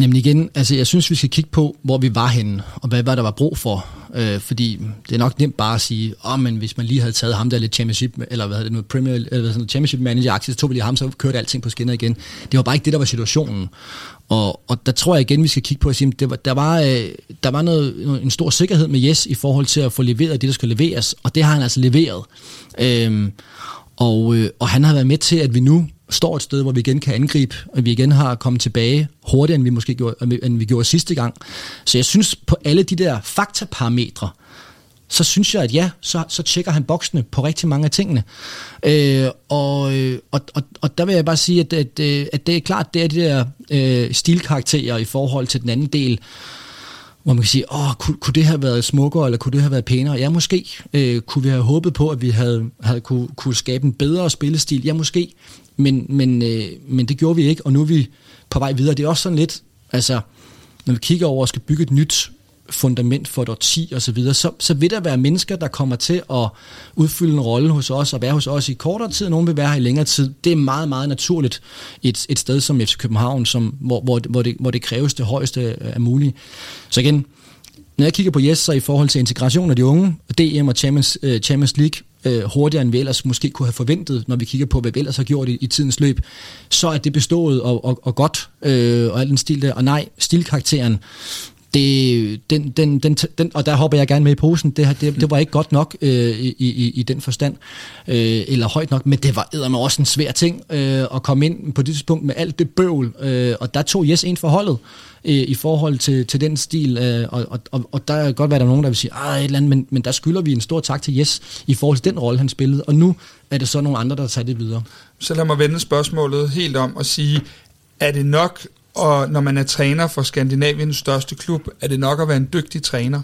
Jamen igen, altså jeg synes, vi skal kigge på, hvor vi var henne, og hvad, hvad der var brug for. Øh, fordi det er nok nemt bare at sige, åh, oh, men hvis man lige havde taget ham der lidt championship, eller hvad hedder det nu, Premier, eller sådan noget, championship manager aktie, så tog vi lige ham, så kørte alting på skinner igen. Det var bare ikke det, der var situationen. Og, og der tror jeg igen, vi skal kigge på at sige, det var, der var, øh, der var noget, en stor sikkerhed med Jes i forhold til at få leveret det, der skulle leveres, og det har han altså leveret. Øh, og, øh, og han har været med til, at vi nu står et sted, hvor vi igen kan angribe, og vi igen har kommet tilbage hurtigere, end vi måske gjorde, end vi gjorde sidste gang. Så jeg synes, på alle de der faktaparametre, så synes jeg, at ja, så, så tjekker han boksene på rigtig mange af tingene. Øh, og, øh, og, og, og der vil jeg bare sige, at, at, øh, at det er klart, det er de der øh, stilkarakterer i forhold til den anden del, hvor man kan sige, åh, kunne, kunne det have været smukkere, eller kunne det have været pænere? Ja, måske. Øh, kunne vi have håbet på, at vi havde, havde kunne, kunne skabe en bedre spillestil? Ja, måske. Men, men, øh, men det gjorde vi ikke, og nu er vi på vej videre. Det er også sådan lidt, altså, når vi kigger over og skal bygge et nyt fundament for et årti og så videre, så, så vil der være mennesker, der kommer til at udfylde en rolle hos os og være hos os i kortere tid, og nogen vil være her i længere tid. Det er meget, meget naturligt et, et sted som FC København, som, hvor, hvor, hvor, det, hvor det kræves det højeste af muligt. Så igen, når jeg kigger på Jes, så i forhold til integration af de unge, DM og Champions, uh, Champions League, øh, hurtigere end vi ellers måske kunne have forventet, når vi kigger på, hvad vi ellers har gjort i, i tidens løb, så er det bestået og, og, og godt, øh, og alt den stil der. Og nej, stilkarakteren, det, den, den, den, den, og der hopper jeg gerne med i posen, det, det, det var ikke godt nok øh, i, i, i den forstand, øh, eller højt nok, men det var med også en svær ting øh, at komme ind på det tidspunkt med alt det bøvl, øh, og der tog Jes ind for holdet øh, i forhold til, til den stil, øh, og, og, og der kan godt være, der er nogen, der vil sige, ah, et eller andet, men, men der skylder vi en stor tak til Jes i forhold til den rolle, han spillede, og nu er det så nogle andre, der tager det videre. Så lad mig vende spørgsmålet helt om og sige, er det nok og når man er træner for Skandinaviens største klub, er det nok at være en dygtig træner?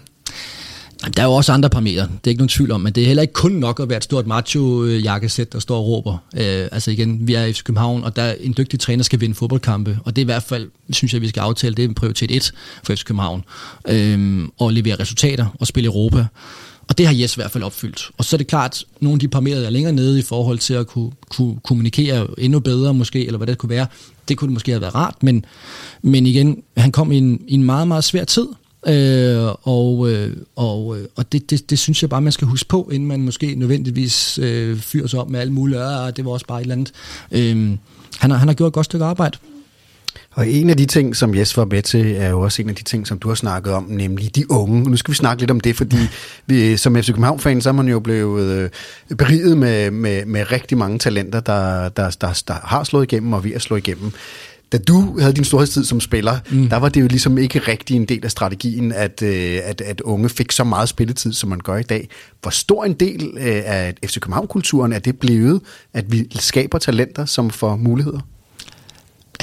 Der er jo også andre parametre, det er ikke nogen tvivl om, men det er heller ikke kun nok at være et stort macho-jakkesæt, der står og råber. Øh, altså igen, vi er i København, og der en dygtig træner skal vinde fodboldkampe, og det er i hvert fald, synes jeg, vi skal aftale, det er en prioritet 1 for FC København. Øh, og levere resultater og spille Europa. Og det har Jes i hvert fald opfyldt. Og så er det klart, nogle af de parametre, der er længere nede i forhold til at kunne, kunne kommunikere endnu bedre måske, eller hvad det kunne være, det kunne det måske have været rart, men, men igen, han kom i en, i en meget, meget svær tid, Øh, og øh, og, øh, og det, det, det synes jeg bare, man skal huske på, inden man måske nødvendigvis øh, fyrer sig op med alle mulige, øh, det var også bare et eller andet. Øh, han, har, han har gjort et godt stykke arbejde. Og en af de ting, som Jes var med til, er jo også en af de ting, som du har snakket om, nemlig de unge. Nu skal vi snakke lidt om det, fordi vi, som FC København-fan, så er man jo blevet øh, beriget med, med, med rigtig mange talenter, der, der, der, der har slået igennem og ved at slå igennem. Da du havde din storhedstid som spiller, mm. der var det jo ligesom ikke rigtig en del af strategien, at, øh, at, at unge fik så meget spilletid, som man gør i dag. Hvor stor en del øh, af FC København-kulturen er det blevet, at vi skaber talenter, som får muligheder?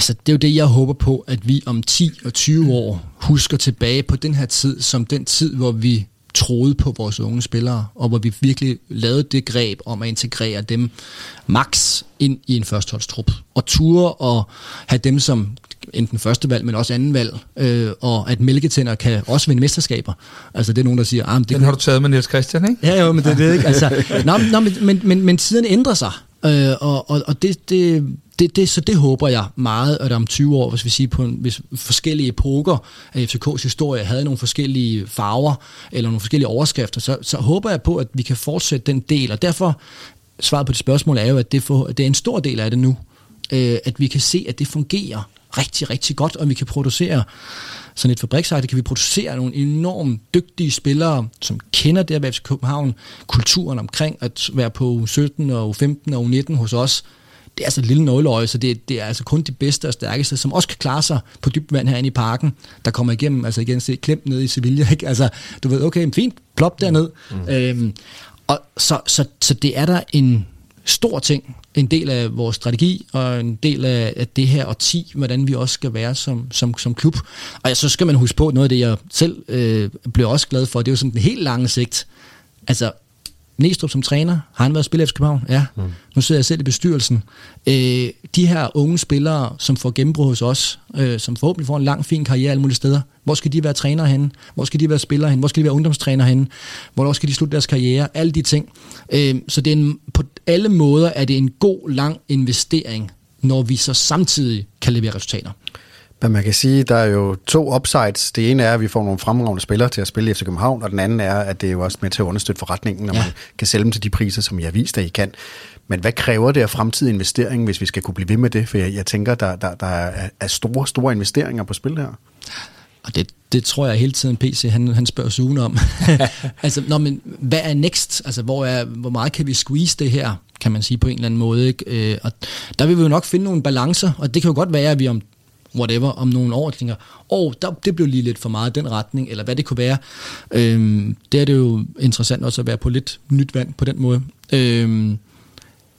Altså, det er jo det, jeg håber på, at vi om 10 og 20 år husker tilbage på den her tid, som den tid, hvor vi troede på vores unge spillere, og hvor vi virkelig lavede det greb om at integrere dem max ind i en førsteholdstrup. Og ture og have dem som enten første valg, men også anden valg, øh, og at mælketænder kan også vinde mesterskaber. Altså det er nogen, der siger... Ah, det Den har du taget med Niels Christian, ikke? Ja, jo, men det er det ikke. Altså, nå, nå, men, men, men, men tiden ændrer sig, øh, og, og, og det, det, det, det, så det håber jeg meget, at om 20 år, hvis vi siger på en, hvis forskellige epoker af FCK's historie havde nogle forskellige farver, eller nogle forskellige overskrifter, så, så håber jeg på, at vi kan fortsætte den del, og derfor svaret på det spørgsmål er jo, at det, for, det er en stor del af det nu, øh, at vi kan se, at det fungerer rigtig, rigtig godt, og vi kan producere sådan et fabriksejde, kan vi producere nogle enormt dygtige spillere, som kender det at København, kulturen omkring at være på U17 og U15 og U19 hos os, det er altså et lille nåleøje, så det, det er altså kun de bedste og stærkeste, som også kan klare sig på dybt vand herinde i parken, der kommer igennem, altså igen, se klemt ned i Sevilla, ikke? Altså, du ved, okay, fint, plop derned. Mm. Øhm, og så, så, så det er der en stor ting, en del af vores strategi, og en del af, af det her årti, hvordan vi også skal være som, som, som klub. Og ja, så skal man huske på, noget af det, jeg selv øh, blev også glad for, det er jo sådan den helt lange sigt. Altså, Næstrup som træner, har han været spiller i København? Ja. Mm. Nu sidder jeg selv i bestyrelsen. Øh, de her unge spillere, som får gennembrud hos os, øh, som forhåbentlig får en lang, fin karriere alle mulige steder, hvor skal de være træner henne? Hvor skal de være spillere henne? Hvor skal de være ungdomstræner henne? Hvor skal de slutte deres karriere? Alle de ting. Øh, så det er en, på alle måder er det en god, lang investering, når vi så samtidig kan levere resultater. Men man kan sige, der er jo to upsides. Det ene er, at vi får nogle fremragende spillere til at spille i FC København, og den anden er, at det er jo også med til at understøtte forretningen, når ja. man kan sælge dem til de priser, som I har vist, at I kan. Men hvad kræver det af fremtidig investering, hvis vi skal kunne blive ved med det? For jeg, jeg tænker, der, der, der er store, store investeringer på spil her. Og det, det tror jeg hele tiden, PC han, han spørger Sune om. altså, når, men, hvad er next? Altså, hvor, er, hvor meget kan vi squeeze det her, kan man sige på en eller anden måde? Ikke? Øh, og der vil vi jo nok finde nogle balancer, og det kan jo godt være, at vi om whatever, om nogle år, tænker, åh, oh, det blev lige lidt for meget den retning, eller hvad det kunne være. Øhm, det er det jo interessant også at være på lidt nyt vand på den måde. Øhm,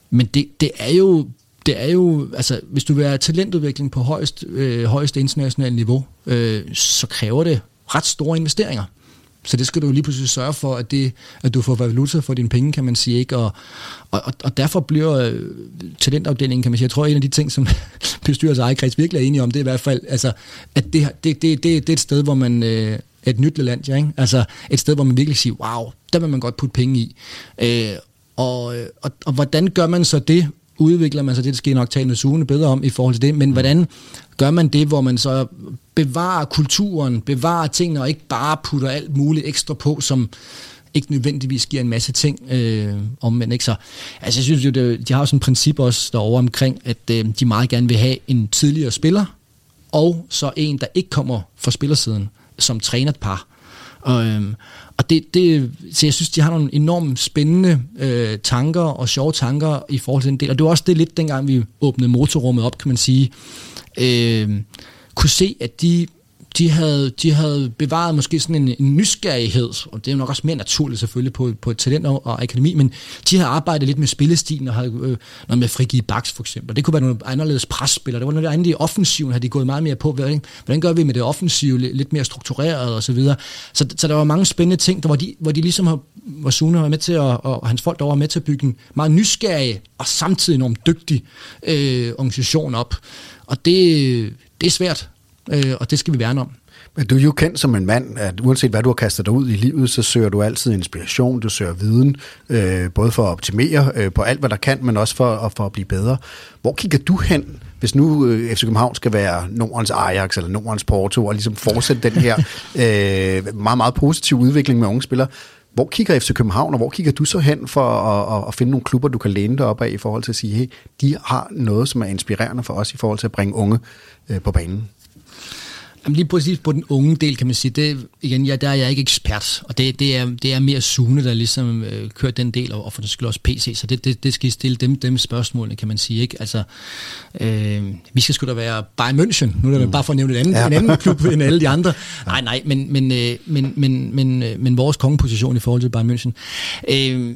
men det, det er jo det er jo, altså hvis du vil have talentudvikling på højst, øh, højst internationalt niveau, øh, så kræver det ret store investeringer. Så det skal du lige pludselig sørge for, at, det, at du får valuta for dine penge, kan man sige. Ikke? Og, og, og derfor bliver øh, talentafdelingen, kan man sige, jeg tror, en af de ting, som bestyrelse og ejerkreds virkelig er enige om, det er i hvert fald, altså, at det, det, det, det, det er et sted, hvor man... Øh, et nyt land, ja, ikke? Altså et sted, hvor man virkelig siger, wow, der vil man godt putte penge i. Øh, og, og, og hvordan gør man så det? Udvikler man så det, det skal nok tale med Sune bedre om i forhold til det, men hvordan gør man det, hvor man så bevarer kulturen, bevarer tingene, og ikke bare putter alt muligt ekstra på, som ikke nødvendigvis giver en masse ting øh, om, men ikke så. Altså jeg synes jo, det, de har jo sådan et princip også derovre omkring, at øh, de meget gerne vil have en tidligere spiller, og så en, der ikke kommer fra spillersiden, som træner et par. Og, øh, og det, det, så jeg synes, de har nogle enormt spændende øh, tanker og sjove tanker i forhold til den del. Og det var også det lidt, dengang vi åbnede motorrummet op, kan man sige, øh, kunne se, at de de havde, de havde bevaret måske sådan en, en nysgerrighed, og det er jo nok også mere naturligt selvfølgelig på, på talent og akademi, men de havde arbejdet lidt med spillestilen og havde øh, noget med frigivet baks for eksempel. Det kunne være nogle anderledes presspillere. Det var noget andet i offensiven, havde de gået meget mere på. Hvordan, hvordan gør vi med det offensive lidt mere struktureret og så videre. Så, så der var mange spændende ting, der, hvor, de, hvor de ligesom har, hvor Sune var med til at, og hans folk der var med til at bygge en meget nysgerrig og samtidig enormt dygtig øh, organisation op. Og det, det er svært øh, og det skal vi værne om. Men du er jo kendt som en mand, at uanset hvad du har kastet dig ud i livet, så søger du altid inspiration, du søger viden, øh, både for at optimere øh, på alt, hvad der kan, men også for, for at blive bedre. Hvor kigger du hen, hvis nu øh, FC København skal være Nordens Ajax eller Nordens Porto, og ligesom fortsætte den her øh, meget, meget positive udvikling med unge spillere? Hvor kigger FC København, og hvor kigger du så hen for at, at, at finde nogle klubber, du kan læne dig op af i forhold til at sige, hey, de har noget, som er inspirerende for os i forhold til at bringe unge øh, på banen? Jamen lige præcis på den unge del, kan man sige, det, igen, ja, der er jeg ikke ekspert, og det, det, er, det er mere Sune, der ligesom øh, kører den del, og, og for den skyld også PC, så det, det, det skal I stille dem, dem spørgsmålene, kan man sige, ikke? Altså, øh, vi skal sgu da være Bayern München, nu er det mm. bare for at nævne en anden, ja. en anden klub end alle de andre. Nej, nej, men, men, øh, men, men, men, øh, men vores kongeposition i forhold til Bayern München, øh,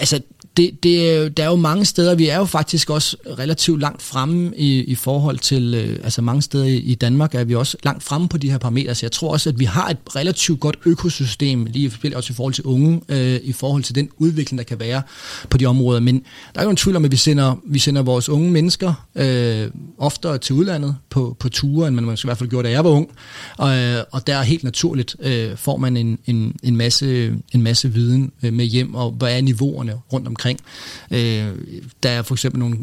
altså, det, det, der er jo mange steder, vi er jo faktisk også relativt langt fremme i, i forhold til, øh, altså mange steder i, i Danmark er vi også langt fremme på de her parametre, så jeg tror også, at vi har et relativt godt økosystem, lige også i forhold til unge, øh, i forhold til den udvikling, der kan være på de områder, men der er jo en tvivl om, at vi sender, vi sender vores unge mennesker øh, oftere til udlandet på, på ture, end man måske i hvert fald gjorde, da jeg var ung, og, øh, og der er helt naturligt, øh, får man en, en, en, masse, en masse viden øh, med hjem, og hvad er niveauerne rundt omkring? Omkring. Øh, der er for eksempel nogle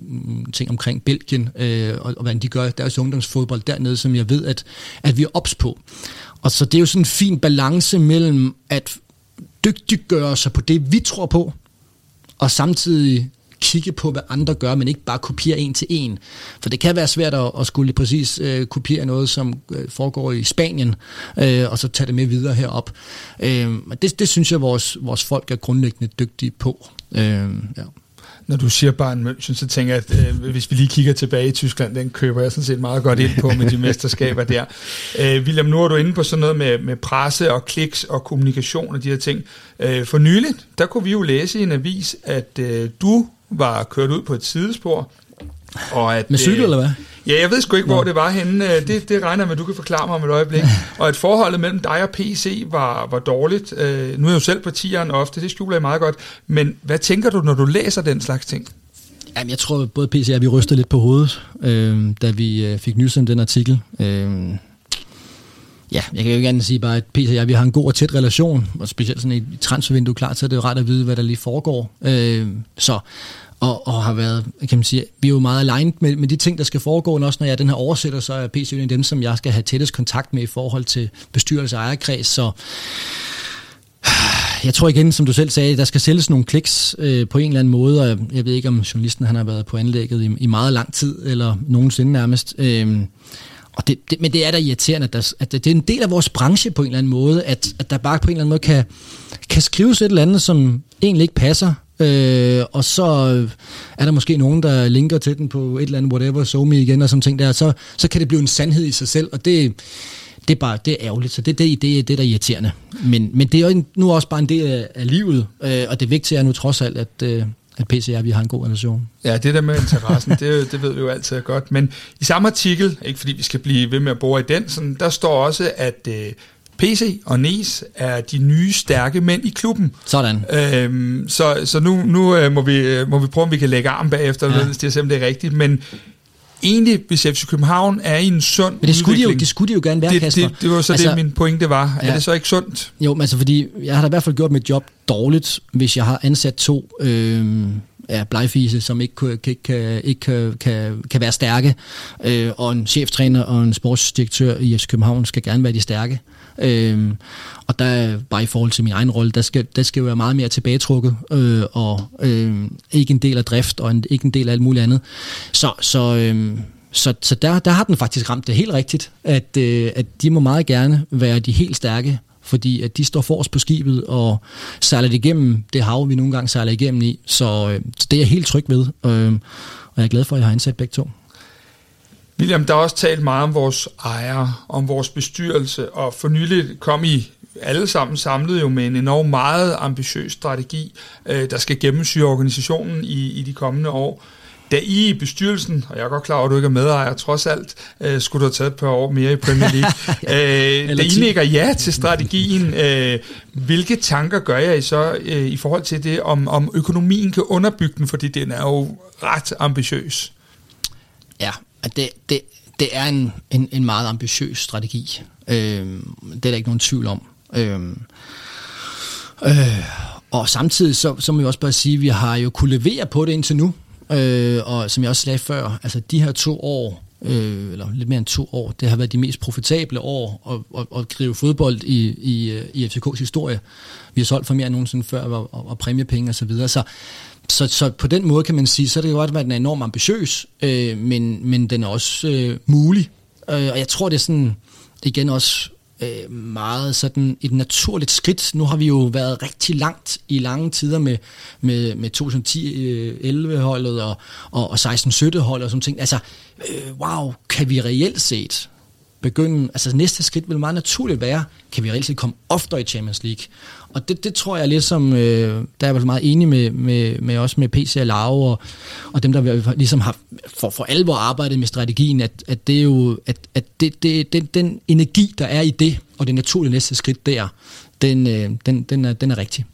ting omkring Belgien, øh, og, og hvordan de gør deres ungdomsfodbold dernede, som jeg ved, at, at vi er ops på. Og så det er jo sådan en fin balance mellem at dygtiggøre sig på det, vi tror på, og samtidig kigge på, hvad andre gør, men ikke bare kopiere en til en. For det kan være svært at, at skulle præcis øh, kopiere noget, som øh, foregår i Spanien, øh, og så tage det med videre herop. Øh, det, det synes jeg, vores, vores folk er grundlæggende dygtige på. Øh, ja. når du siger Bayern München, så tænker jeg, at øh, hvis vi lige kigger tilbage i Tyskland, den køber jeg sådan set meget godt ind på med de mesterskaber der. Øh, William, nu er du inde på sådan noget med, med presse og kliks og kommunikation og de her ting. Øh, for nyligt, der kunne vi jo læse i en avis, at øh, du var kørt ud på et sidespor. Og at, med cykel, øh, eller hvad? Ja, jeg ved sgu ikke, hvor Nå. det var henne. Øh, det, det regner med, at du kan forklare mig om et øjeblik. og at forholdet mellem dig og PC var, var dårligt. Øh, nu er jeg jo selv på tieren ofte, det skjuler jeg meget godt. Men hvad tænker du, når du læser den slags ting? Jamen, jeg tror, både PC og jeg, vi rystede lidt på hovedet, øh, da vi øh, fik nys om den artikel. Øh, Ja, jeg kan jo gerne sige bare, at Peter og jeg, vi har en god og tæt relation, og specielt sådan i transfervindue, klart, så er det jo ret at vide, hvad der lige foregår. Øh, så, og, og har været, kan man sige, vi er jo meget aligned med, med de ting, der skal foregå, og også når jeg er den her oversætter, så er PC en af dem, som jeg skal have tættest kontakt med i forhold til bestyrelse og ejerkreds, så jeg tror igen, som du selv sagde, der skal sælges nogle kliks øh, på en eller anden måde, og jeg ved ikke, om journalisten han har været på anlægget i, i meget lang tid, eller nogensinde nærmest. Øh, og det, det, men det er da irriterende, at, der, at det, det er en del af vores branche på en eller anden måde, at, at der bare på en eller anden måde kan, kan skrives et eller andet, som egentlig ikke passer, øh, og så er der måske nogen, der linker til den på et eller andet whatever, so me igen og sådan ting der, så, så kan det blive en sandhed i sig selv, og det, det er bare det er ærgerligt, så det, det, det, det er der irriterende. Men, men det er jo nu også bare en del af, af livet, øh, og det vigtige er nu trods alt, at, øh, at PCR, vi har en god relation. Ja, det der med interessen, det, det ved vi jo altid godt. Men i samme artikel, ikke fordi vi skal blive ved med at bore i den, sådan, der står også, at øh, PC og Nes er de nye stærke mænd i klubben. Sådan. Øhm, så så nu, nu øh, må, vi, øh, må vi prøve, om vi kan lægge arm bagefter, ja. hvis det er simpelthen det rigtigt. Men egentlig, hvis FC København er i en sund Men det skulle, de jo, det skulle de jo gerne være, det, Kasper. Det, det var så altså, det, min pointe var. Ja. Er det så ikke sundt? Jo, men altså fordi, jeg har da i hvert fald gjort mit job dårligt, hvis jeg har ansat to øh, ja, blegfise, som ikke, kan, ikke, ikke kan, kan, kan være stærke, øh, og en cheftræner og en sportsdirektør i FC København skal gerne være de stærke. Øh, og der bare i forhold til min egen rolle, der skal, der skal jo være meget mere tilbagetrukket, øh, og øh, ikke en del af drift, og en, ikke en del af alt muligt andet. Så, så, øh, så, så der, der har den faktisk ramt det helt rigtigt, at, øh, at de må meget gerne være de helt stærke, fordi at de står forrest på skibet og sejler det igennem det hav, vi nogle gange sejler igennem i. Så, øh, så det er jeg helt tryg ved, øh, og jeg er glad for, at jeg har ansat begge to. William, der er også talt meget om vores ejere, om vores bestyrelse, og for nylig kom I alle sammen samlet jo med en enorm meget ambitiøs strategi, øh, der skal gennemsyre organisationen i, i de kommende år. Da I i bestyrelsen, og jeg er godt klar over, at du ikke er medejer, trods alt, øh, skulle du have taget et par år mere i Premier League. øh, da I nikker ja til strategien, øh, hvilke tanker gør jeg så øh, i forhold til det, om, om økonomien kan underbygge den, fordi den er jo ret ambitiøs? Ja, at det, det, det er en, en, en meget ambitiøs strategi. Øh, det er der ikke nogen tvivl om. Øh, øh, og samtidig så, så må vi også bare sige, at vi har jo kunne levere på det indtil nu. Øh, og som jeg også sagde før, altså de her to år, øh, eller lidt mere end to år, det har været de mest profitable år at, at, at drive fodbold i, i, øh, i FCK's historie. Vi har solgt for mere end nogensinde før, og, og, og præmiepenge osv. Så, videre. så så, så på den måde kan man sige, så er det godt, at den er enormt ambitiøs, øh, men, men den er også øh, mulig. Øh, og jeg tror, det er sådan, igen også øh, meget sådan et naturligt skridt. Nu har vi jo været rigtig langt i lange tider med, med, med 2010-11-holdet øh, og, og, og 16-17-holdet og sådan ting. Altså, øh, wow, kan vi reelt set begynde, altså næste skridt vil meget naturligt være, kan vi reelt set komme oftere i Champions League. Og det, det tror jeg ligesom, øh, der er jeg meget enig med, med, med også med PC og Lau og, og dem, der ligesom har for, for alvor arbejdet med strategien, at, at det er jo, at, at det, det, den, den energi, der er i det, og det naturlige næste skridt der, den, øh, den, den, er, den er rigtig.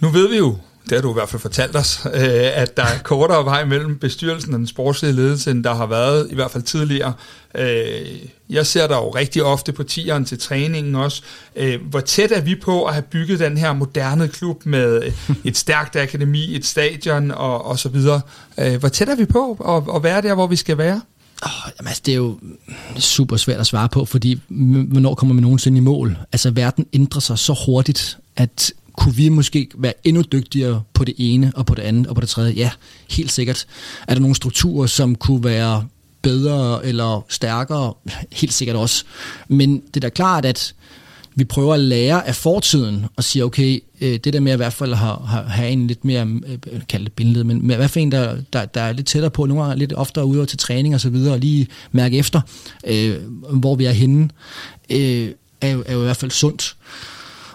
Nu ved vi jo, det har du i hvert fald fortalt os, øh, at der er kortere vej mellem bestyrelsen og den sportslige ledelse, end der har været i hvert fald tidligere. Øh, jeg ser der jo rigtig ofte på tieren til træningen også. Øh, hvor tæt er vi på at have bygget den her moderne klub med øh, et stærkt akademi, et stadion og, og så videre? Øh, hvor tæt er vi på at, at være der, hvor vi skal være? Oh, jamen, altså, det er jo super svært at svare på, fordi hvornår kommer man nogensinde i mål? Altså, verden ændrer sig så hurtigt, at kunne vi måske være endnu dygtigere på det ene og på det andet og på det tredje? Ja, helt sikkert. Er der nogle strukturer, som kunne være bedre eller stærkere? Helt sikkert også. Men det er da klart, at vi prøver at lære af fortiden og sige, okay, øh, det der med at i hvert fald have, have en lidt mere, øh, kalde det billede, men i hvert fald en, der, der, der er lidt tættere på, nogle gange lidt oftere ude til træning og så videre, og lige mærke efter, øh, hvor vi er henne, øh, er, jo, er jo i hvert fald sundt.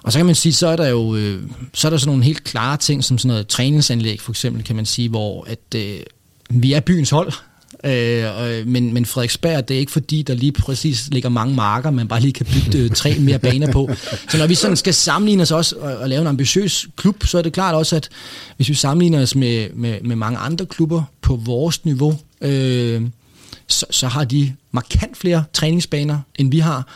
Og så kan man sige, så er der jo øh, så er der sådan nogle helt klare ting, som sådan noget træningsanlæg for eksempel, kan man sige, hvor at øh, vi er byens hold, øh, øh, men, men Frederiksberg, det er ikke fordi, der lige præcis ligger mange marker, man bare lige kan bygge øh, tre mere baner på. Så når vi sådan skal sammenligne os også og, og lave en ambitiøs klub, så er det klart også, at hvis vi sammenligner os med, med, med mange andre klubber på vores niveau, øh, så, så har de markant flere træningsbaner, end vi har.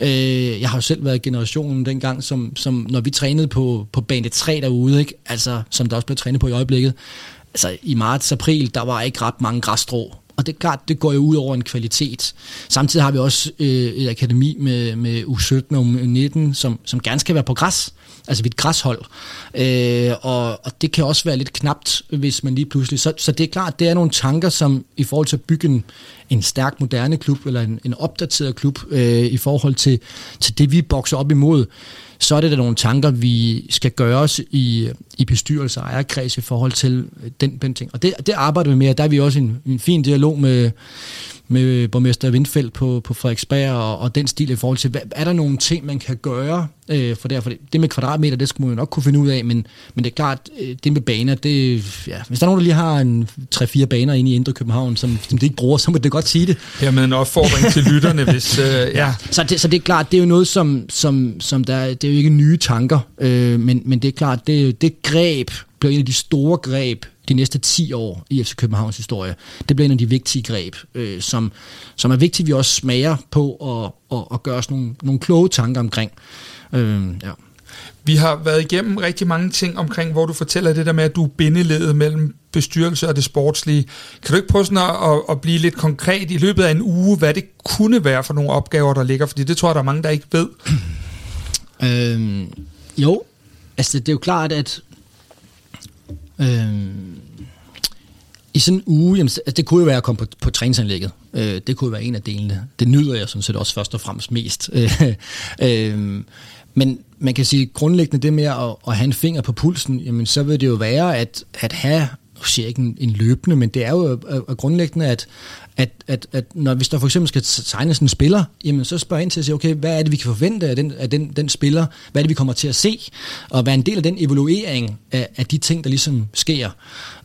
Øh, jeg har jo selv været generationen dengang, som, som når vi trænede på, på bane 3 derude, ikke? Altså, som der også blev trænet på i øjeblikket, altså i marts, april, der var ikke ret mange græsstrå. Og det er klart, det går jo ud over en kvalitet. Samtidig har vi også øh, et akademi med, med U17 og U19, som, som gerne skal være på græs. Altså vi et græshold. Øh, og, og det kan også være lidt knapt, hvis man lige pludselig... Så, så det er klart, det er nogle tanker, som i forhold til at bygge en, en stærk, moderne klub, eller en, en opdateret klub, øh, i forhold til, til det, vi bokser op imod, så er det da nogle tanker, vi skal gøre os i, i bestyrelse og ejerkreds i forhold til øh, den, den ting. Og det, det arbejder vi med, og der er vi også i en, en fin dialog med, med borgmester Vindfeldt på, på Frederiksberg og, og den stil i forhold til, hvad, er der nogle ting, man kan gøre øh, for derfor det, det med kvadratmeter, det skulle man jo nok kunne finde ud af, men, men det er klart, øh, det med baner, det, ja, hvis der er nogen, der lige har en 3-4 baner inde i Indre København, som, som de ikke bruger, så må det godt sige det. Hermed en opfordring til lytterne, hvis... Øh, ja. Så, det, så det er klart, det er jo noget, som, som, som der, det er jo ikke nye tanker, øh, men, men det er klart, det, det greb bliver en af de store greb, de næste 10 år i FC Københavns historie. Det bliver en af de vigtige greb, øh, som, som er vigtigt, vi også smager på og, og, og gør os nogle, nogle kloge tanker omkring. Øh, ja. Vi har været igennem rigtig mange ting omkring, hvor du fortæller det der med, at du er bindeledet mellem bestyrelse og det sportslige. Kan du ikke prøve sådan at, at, at blive lidt konkret i løbet af en uge, hvad det kunne være for nogle opgaver, der ligger? Fordi det tror jeg, der er mange, der ikke ved. Øhm, jo, altså det er jo klart, at Øh, I sådan en uge, jamen, altså, det kunne jo være at komme på, på træningsanlægget. Øh, det kunne jo være en af delene. Det nyder jeg sådan set også først og fremmest mest. øh, men man kan sige grundlæggende det med at, at have en finger på pulsen, jamen så vil det jo være at, at have nu siger jeg ikke en, en løbende, men det er jo at, grundlæggende, at, at, at, at når, hvis der for eksempel skal tegnes en spiller, jamen så spørger jeg ind til at sige, okay, hvad er det, vi kan forvente af den, af den, den spiller? Hvad er det, vi kommer til at se? Og være en del af den evaluering af, af de ting, der ligesom sker.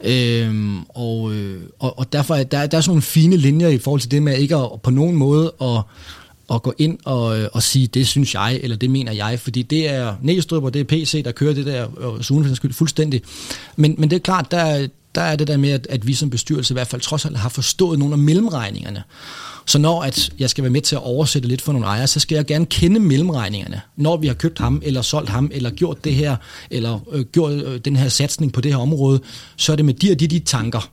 Øhm, og, og, og derfor er der, der er sådan nogle fine linjer i forhold til det med ikke at, på nogen måde at at gå ind og, og sige, det synes jeg, eller det mener jeg, fordi det er Næstrup, og det er PC, der kører det der, og Sune for skyld, fuldstændig. Men, men det er klart, der, der er det der med, at, at vi som bestyrelse i hvert fald trods alt har forstået nogle af mellemregningerne. Så når at jeg skal være med til at oversætte lidt for nogle ejere, så skal jeg gerne kende mellemregningerne. Når vi har købt ham, eller solgt ham, eller gjort det her, eller øh, gjort øh, den her satsning på det her område, så er det med de og de, de tanker.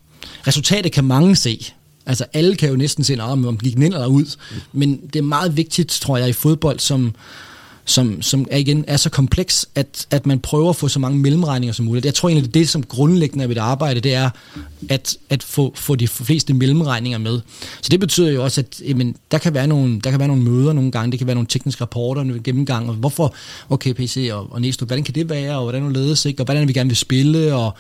Resultatet kan mange se. Altså alle kan jo næsten se, om de gik ind eller ud. Men det er meget vigtigt, tror jeg, i fodbold, som, som, som er, igen er så kompleks, at, at man prøver at få så mange mellemregninger som muligt. Jeg tror egentlig, det, det som grundlæggende er ved det arbejde, det er at, at få, få de fleste mellemregninger med. Så det betyder jo også, at jamen, der, kan være nogle, der kan være nogle møder nogle gange, det kan være nogle tekniske rapporter, nogle gennemgang, og hvorfor, okay, PC og, og Næstrup, hvordan kan det være, og hvordan er ledes, ikke? og hvordan vi gerne vil spille, og,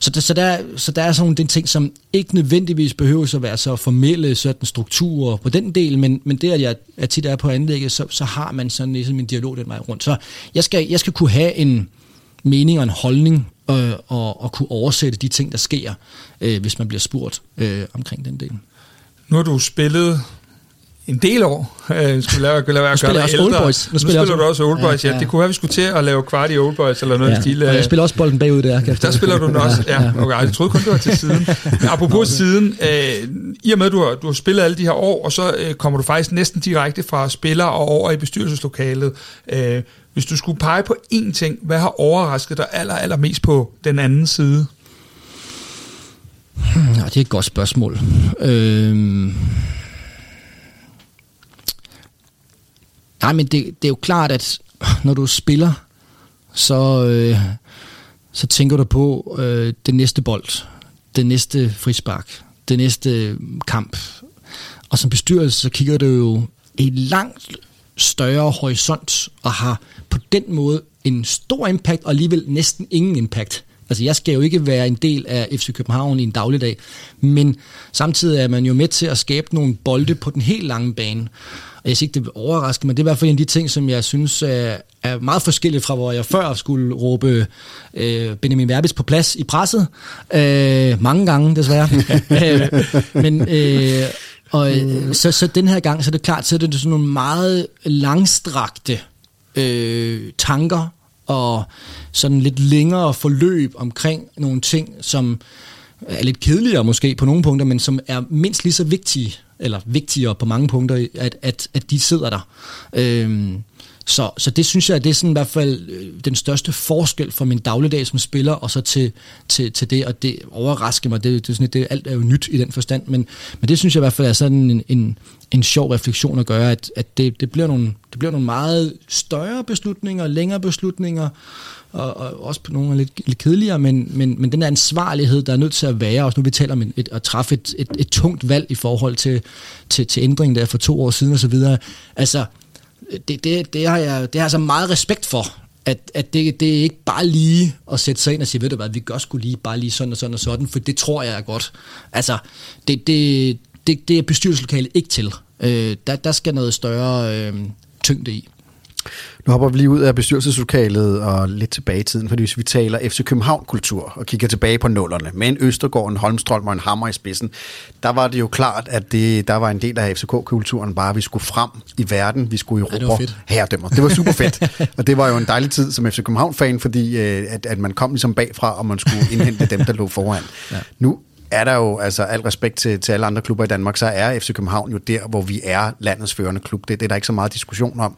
så, der, så, der, så der er sådan nogle ting, som ikke nødvendigvis behøver at være så formelle sådan strukturer på den del, men, men det, at jeg at tit er på anlægget, så, så har man sådan ligesom en dialog den vej rundt. Så jeg skal, jeg skal kunne have en mening og en holdning øh, og, og kunne oversætte de ting, der sker, øh, hvis man bliver spurgt øh, omkring den del. Nu har du spillet en del år. Øh, skulle lave, lave, nu spiller jeg også Old Boys. Nu, nu spiller, spiller du også Old Boys, ja, ja. ja. Det kunne være, vi skulle til at lave kvart i Old Boys, eller noget ja. stil. Og jeg spiller også bolden bagud der. Kan der spiller du den også, ja. Okay, jeg troede kun, du var til siden. Men apropos siden, øh, i og med, at du har, du har spillet alle de her år, og så øh, kommer du faktisk næsten direkte fra spiller og over i bestyrelseslokalet. Øh, hvis du skulle pege på én ting, hvad har overrasket dig aller, aller mest på den anden side? Ja, det er et godt spørgsmål. Øh... Nej, men det, det er jo klart, at når du spiller, så, øh, så tænker du på øh, det næste bold, det næste frispark, det næste kamp. Og som bestyrelse, så kigger du jo i langt større horisont og har på den måde en stor impact og alligevel næsten ingen impact. Altså jeg skal jo ikke være en del af FC København i en dagligdag, men samtidig er man jo med til at skabe nogle bolde på den helt lange bane. Og jeg siger ikke, det overrasker, men det er i hvert fald en af de ting, som jeg synes er, er meget forskelligt fra, hvor jeg før skulle råbe øh, Benjamin Verbis på plads i presset. Øh, mange gange, desværre. øh, men, øh, og øh, så, så den her gang, så er det klart, så er det sådan nogle meget langstrakte øh, tanker og sådan lidt længere forløb omkring nogle ting, som er lidt kedeligere måske på nogle punkter, men som er mindst lige så vigtige, eller vigtigere på mange punkter, at, at, at de sidder der. Øhm, så, så det synes jeg, det er sådan i hvert fald øh, den største forskel for min dagligdag som spiller, og så til, til, til det, og det overrasker mig, det, det, sådan, det alt er jo nyt i den forstand, men, men det synes jeg i hvert fald er sådan en, en, en sjov refleksion at gøre, at, at det, det, bliver nogle, det bliver nogle meget større beslutninger, længere beslutninger, og, og også på nogle lidt, lidt kedeligere, men, men, men den der ansvarlighed, der er nødt til at være, også nu vi taler om et, et, at træffe et, et, et tungt valg i forhold til, til, til ændringen der for to år siden osv., altså det, det, det, har jeg, det har jeg så meget respekt for, at, at det, det er ikke bare lige at sætte sig ind og sige, ved du hvad, vi gør sgu lige, bare lige sådan og sådan og sådan, for det tror jeg er godt. Altså, det, det, det, det er bestyrelseslokalet ikke til. Øh, der, der skal noget større øh, tyngde i. Nu hopper vi lige ud af bestyrelseslokalet og lidt tilbage i tiden, fordi hvis vi taler FC København-kultur og kigger tilbage på nullerne, med en Østergaard, en Holmstrøm og en Hammer i spidsen, der var det jo klart, at det, der var en del af FCK-kulturen bare, at vi skulle frem i verden, vi skulle i Europa herredømmer. Det var super fedt, og det var jo en dejlig tid som FC København-fan, fordi øh, at, at man kom ligesom bagfra, og man skulle indhente dem, der lå foran. Ja. Nu er der jo, altså al respekt til, til alle andre klubber i Danmark, så er FC København jo der, hvor vi er landets førende klub. Det, det er der ikke så meget diskussion om.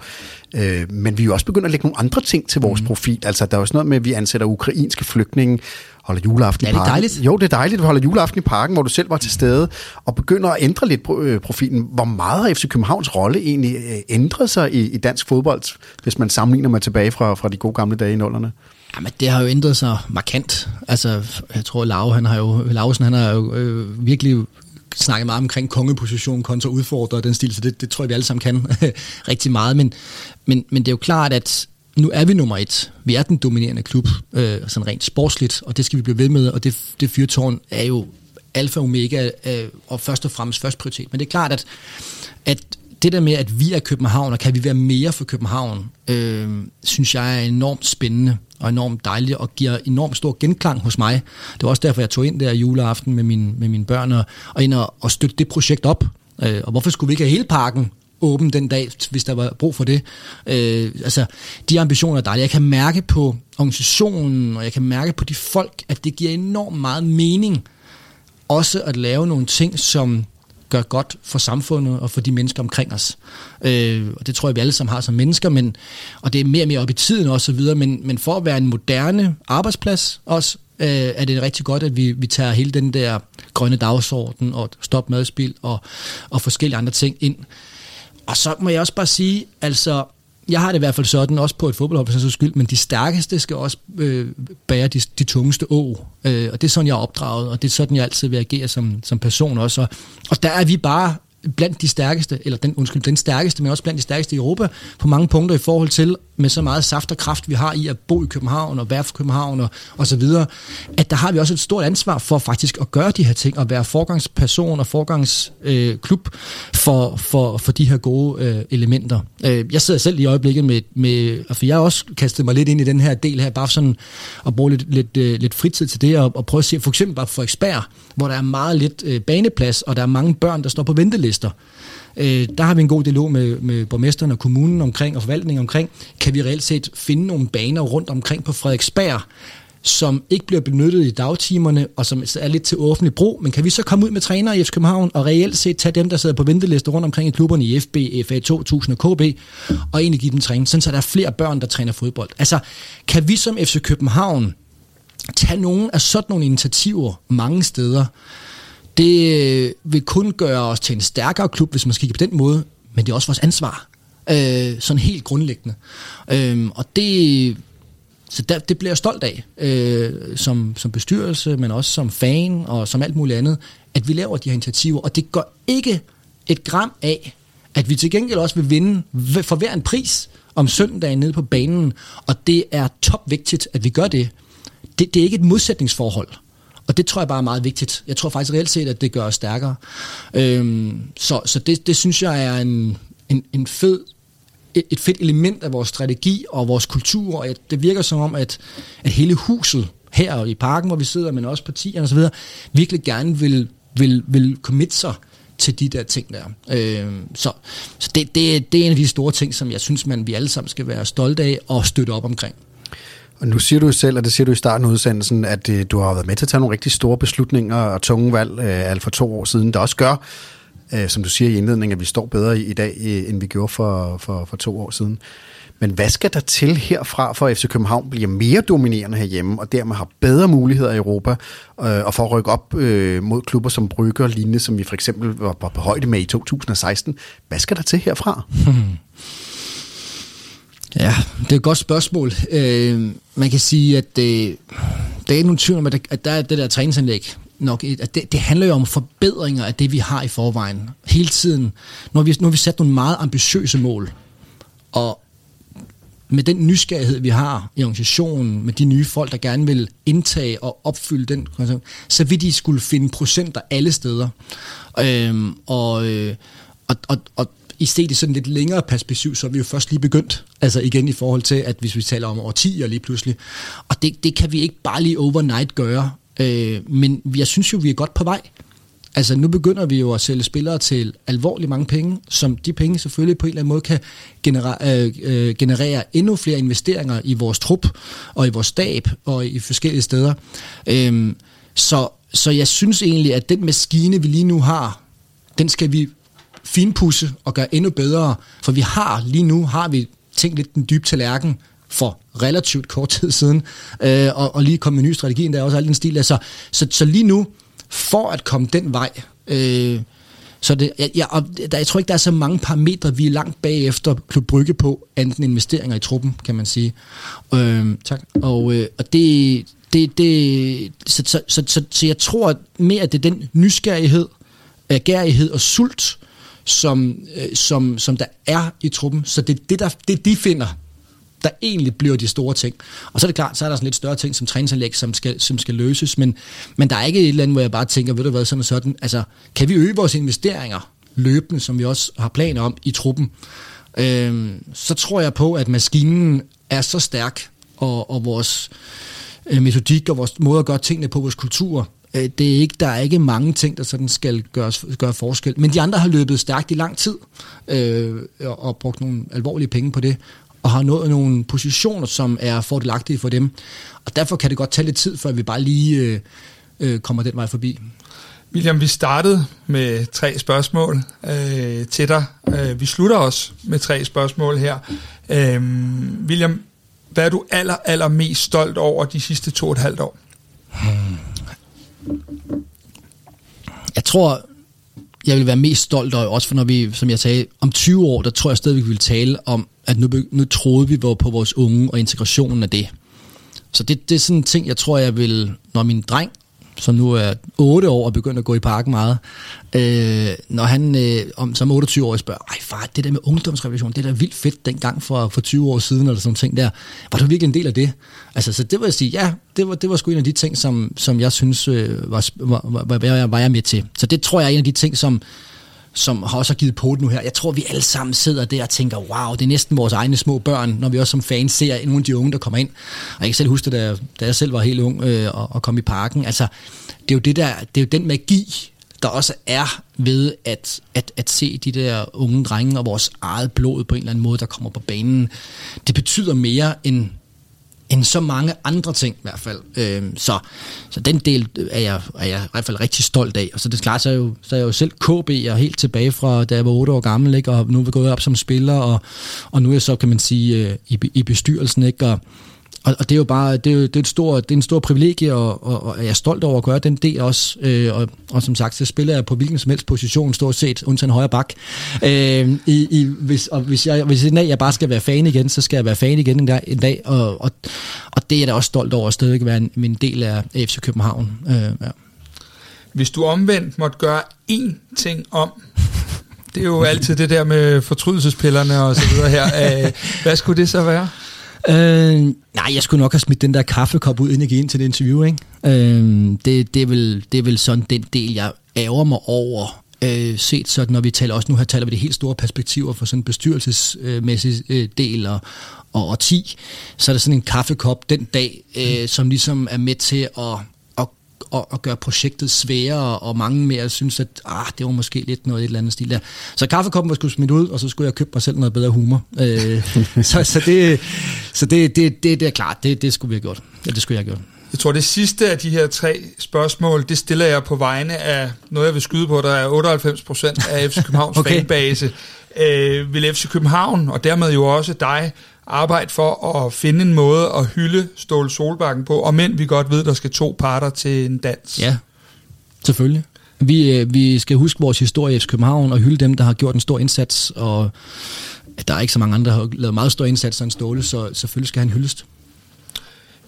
Øh, men vi er jo også begyndt at lægge nogle andre ting til vores mm. profil. Altså der er jo sådan noget med, at vi ansætter ukrainske flygtninge, holder juleaften i parken. det dejligt? Jo, det er dejligt, at vi holder juleaften i parken, hvor du selv var til stede, og begynder at ændre lidt øh, profilen. Hvor meget har FC Københavns rolle egentlig øh, ændret sig i, i dansk fodbold, hvis man sammenligner med tilbage fra, fra de gode gamle dage i nullerne? Jamen, det har jo ændret sig markant. Altså, jeg tror, Lau, han har jo, Lausen, han har jo øh, virkelig snakket meget omkring kongeposition kontra udfordrer den stil, så det, det tror jeg, vi alle sammen kan rigtig meget. Men, men, men det er jo klart, at nu er vi nummer et. Vi er den dominerende klub, øh, sådan rent sportsligt, og det skal vi blive ved med, og det, det fyrtårn er jo alfa og omega, øh, og først og fremmest først prioritet. Men det er klart, at, at det der med, at vi er København, og kan vi være mere for København, øh, synes jeg er enormt spændende og enormt dejligt, og giver enormt stor genklang hos mig. Det var også derfor, jeg tog ind der juleaften med, min, med mine børn, og, og ind og, og støtte det projekt op. Øh, og hvorfor skulle vi ikke have hele parken åben den dag, hvis der var brug for det. Øh, altså, de ambitioner er dejlige. Jeg kan mærke på organisationen, og jeg kan mærke på de folk, at det giver enormt meget mening også at lave nogle ting, som gør godt for samfundet og for de mennesker omkring os. Øh, og det tror jeg, vi alle sammen har som mennesker, men, og det er mere og mere op i tiden og så videre, men, men for at være en moderne arbejdsplads også, øh, er det rigtig godt, at vi, vi tager hele den der grønne dagsorden og stop madspil og, og forskellige andre ting ind. Og så må jeg også bare sige, altså jeg har det i hvert fald sådan, også på et fodboldhold for skyld, men de stærkeste skal også øh, bære de, de tungeste å. Øh, og det er sådan, jeg er opdraget, og det er sådan, jeg altid vil agere som, som person også. Og, og der er vi bare blandt de stærkeste, eller den, undskyld, den stærkeste, men også blandt de stærkeste i Europa, på mange punkter i forhold til, med så meget saft og kraft, vi har i at bo i København og være for København og, og så videre, at der har vi også et stort ansvar for faktisk at gøre de her ting, og være forgangsperson og forgangsklub øh, for, for, for de her gode øh, elementer. Øh, jeg sidder selv i øjeblikket med, med, for jeg har også kastet mig lidt ind i den her del her, bare sådan at bruge lidt, lidt, øh, lidt fritid til det, og, og prøve at se, for eksempel bare for Frederiksberg, hvor der er meget lidt øh, baneplads, og der er mange børn, der står på ventelister. Øh, der har vi en god dialog med, med borgmesteren og kommunen omkring, og forvaltningen omkring, kan vi reelt set finde nogle baner rundt omkring på Frederiksberg, som ikke bliver benyttet i dagtimerne, og som er lidt til offentlig brug, men kan vi så komme ud med trænere i FC København, og reelt set tage dem, der sidder på venteliste rundt omkring i klubberne i FB, FA 2000 og KB, og egentlig give dem træning, sådan så der er flere børn, der træner fodbold. Altså, kan vi som FC København tage nogle af sådan nogle initiativer mange steder, det øh, vil kun gøre os til en stærkere klub, hvis man skal kigge på den måde, men det er også vores ansvar, øh, sådan helt grundlæggende. Øh, og det, så der, det bliver jeg stolt af, øh, som, som bestyrelse, men også som fan og som alt muligt andet, at vi laver de her initiativer, og det går ikke et gram af, at vi til gengæld også vil vinde for hver en pris om søndagen nede på banen, og det er topvigtigt, at vi gør det. det. Det er ikke et modsætningsforhold. Og det tror jeg bare er meget vigtigt. Jeg tror faktisk reelt set, at det gør os stærkere. Øhm, så så det, det synes jeg er en, en, en fed et fedt element af vores strategi og vores kultur, og det virker som om, at, at hele huset her i parken, hvor vi sidder, men også partierne osv., virkelig gerne vil, vil, vil committe sig til de der ting der. Øh, så så det, det, det er en af de store ting, som jeg synes, man vi alle sammen skal være stolte af og støtte op omkring. Og nu siger du selv, og det siger du i starten af udsendelsen, at øh, du har været med til at tage nogle rigtig store beslutninger og tunge valg øh, alt for to år siden, der også gør, øh, som du siger i indledningen, at vi står bedre i, i dag, øh, end vi gjorde for, for, for to år siden. Men hvad skal der til herfra, for at FC København bliver mere dominerende herhjemme, og dermed har bedre muligheder i Europa, øh, og for at rykke op øh, mod klubber som Brygge og lignende, som vi for eksempel var, var på højde med i 2016? Hvad skal der til herfra? Hmm. Ja, det er et godt spørgsmål. Øh, man kan sige, at det, der er ikke nogen tvivl om, at der er det der træningsanlæg, nok et, at det, det handler jo om forbedringer af det, vi har i forvejen. Hele tiden. Nu har vi, nu har vi sat nogle meget ambitiøse mål. Og med den nysgerrighed, vi har i organisationen, med de nye folk, der gerne vil indtage og opfylde den, så vil de skulle finde procenter alle steder. Øhm, og, og, og, og i set i sådan lidt længere perspektiv, så er vi jo først lige begyndt. Altså igen i forhold til, at hvis vi taler om årtier lige pludselig. Og det, det kan vi ikke bare lige overnight gøre. Øh, men jeg synes jo, vi er godt på vej. Altså nu begynder vi jo at sælge spillere til alvorligt mange penge, som de penge selvfølgelig på en eller anden måde kan generere, øh, øh, generere endnu flere investeringer i vores trup og i vores stab og i forskellige steder. Øh, så, så jeg synes egentlig, at den maskine, vi lige nu har, den skal vi finpudse og gøre endnu bedre, for vi har lige nu, har vi tænkt lidt den dybe tallerken for relativt kort tid siden, øh, og, og lige komme med en ny strategi, der er også alt den stil. Altså, så, så lige nu, for at komme den vej, øh, så det, jeg, jeg, der, jeg tror ikke, der er så mange parametre, vi er langt bagefter Klub Brygge på, enten investeringer i truppen, kan man sige. Øh, tak. Og, øh, og det, det, det så, så, så, så, så jeg tror mere, at det er den nysgerrighed, agerighed og sult, som, øh, som, som der er i truppen. Så det det, der, det de finder, der egentlig bliver de store ting. Og så er det klart, så er der sådan lidt større ting som træningsanlæg, som skal, som skal løses, men, men der er ikke et eller andet, hvor jeg bare tænker, ved du hvad, sådan og sådan, altså, kan vi øge vores investeringer løbende, som vi også har planer om i truppen, øh, så tror jeg på, at maskinen er så stærk, og, og vores øh, metodik og vores måde at gøre tingene på, vores kultur, det er ikke, der er ikke mange ting, der sådan skal gøre, gøre forskel. Men de andre har løbet stærkt i lang tid øh, og, og brugt nogle alvorlige penge på det og har nået nogle positioner, som er fordelagtige for dem. Og derfor kan det godt tage lidt tid, før vi bare lige øh, øh, kommer den vej forbi. William, vi startede med tre spørgsmål øh, til dig. Øh, vi slutter også med tre spørgsmål her. Øh, William, hvad er du aller, aller mest stolt over de sidste to og et halvt år? Hmm. Jeg tror, jeg vil være mest stolt over, også for når vi, som jeg sagde, om 20 år, der tror jeg stadigvæk, vi vil tale om, at nu, nu troede vi på vores unge og integrationen af det. Så det, det er sådan en ting, jeg tror, jeg vil, når min dreng som nu er 8 år og begyndt at gå i parken meget, øh, når han øh, om, som 28 år spørger, ej far, det der med ungdomsrevolution, det er vildt fedt dengang for, for 20 år siden, eller sådan ting der. Var du virkelig en del af det? Altså, så det vil jeg sige, ja, det var, det var sgu en af de ting, som, som jeg synes øh, var, var, var, var, var jeg med til. Så det tror jeg er en af de ting, som, som har også givet på det nu her. Jeg tror, vi alle sammen sidder der og tænker, wow, det er næsten vores egne små børn, når vi også som fans ser nogle af de unge, der kommer ind. Og jeg kan selv huske, da jeg, da jeg selv var helt ung øh, og, og kom i parken. Altså, det er jo, det der, det er jo den magi, der også er ved at, at, at se de der unge drenge og vores eget blod på en eller anden måde, der kommer på banen. Det betyder mere end end så mange andre ting i hvert fald. Øh, så, så den del er jeg, er jeg i hvert fald rigtig stolt af. Og så det er klart, så er jeg jo, så er jeg jo selv KB, jeg er helt tilbage fra, da jeg var 8 år gammel, ikke? og nu er vi gået op som spiller, og, og nu er jeg så, kan man sige, øh, i, i bestyrelsen, ikke? og og, og det er jo bare det er, jo, det er, et stor, det er en stor privilegie, og, og, og jeg er stolt over at gøre den del også. Øh, og, og som sagt, så spiller jeg på hvilken som helst position, stort set, undtagen højre bak. Øh, i, i, hvis, og hvis jeg, hvis en dag jeg bare skal være fan igen, så skal jeg være fan igen en dag. En dag og, og, og det er jeg da også stolt over at stadigvæk være en, en del af FC København. Øh, ja. Hvis du omvendt måtte gøre én ting om Det er jo altid det der med fortrydelsespillerne og så videre her. Øh, hvad skulle det så være? Øh, nej, jeg skulle nok have smidt den der kaffekop ud, inden jeg gik ind til det interview. Ikke? Øh, det, det, er vel, det er vel sådan den del, jeg ærger mig over. Øh, set sådan, når vi taler også nu her taler vi det helt store perspektiver for sådan en bestyrelsesmæssig øh, del og, og, og 10, så er der sådan en kaffekop den dag, øh, som ligesom er med til at at, at gøre projektet sværere, og mange mere synes, at ah, det var måske lidt noget et eller andet stil der. Så kaffekoppen var skulle smidt ud, og så skulle jeg købe mig selv noget bedre humor. Øh, så, så, det, så det, det, det, det er klart, det, det skulle vi have gjort. Ja, det skulle jeg have gjort. Jeg tror, det sidste af de her tre spørgsmål, det stiller jeg på vegne af noget, jeg vil skyde på, der er 98 procent af FC Københavns okay. fanbase. Øh, vil FC København, og dermed jo også dig, arbejde for at finde en måde at hylde Ståle Solbakken på, og men vi godt ved, der skal to parter til en dans. Ja, selvfølgelig. Vi, øh, vi skal huske vores historie i København og hylde dem, der har gjort en stor indsats, og der er ikke så mange andre, der har lavet meget stor indsats end Ståle, så selvfølgelig skal han hyldes.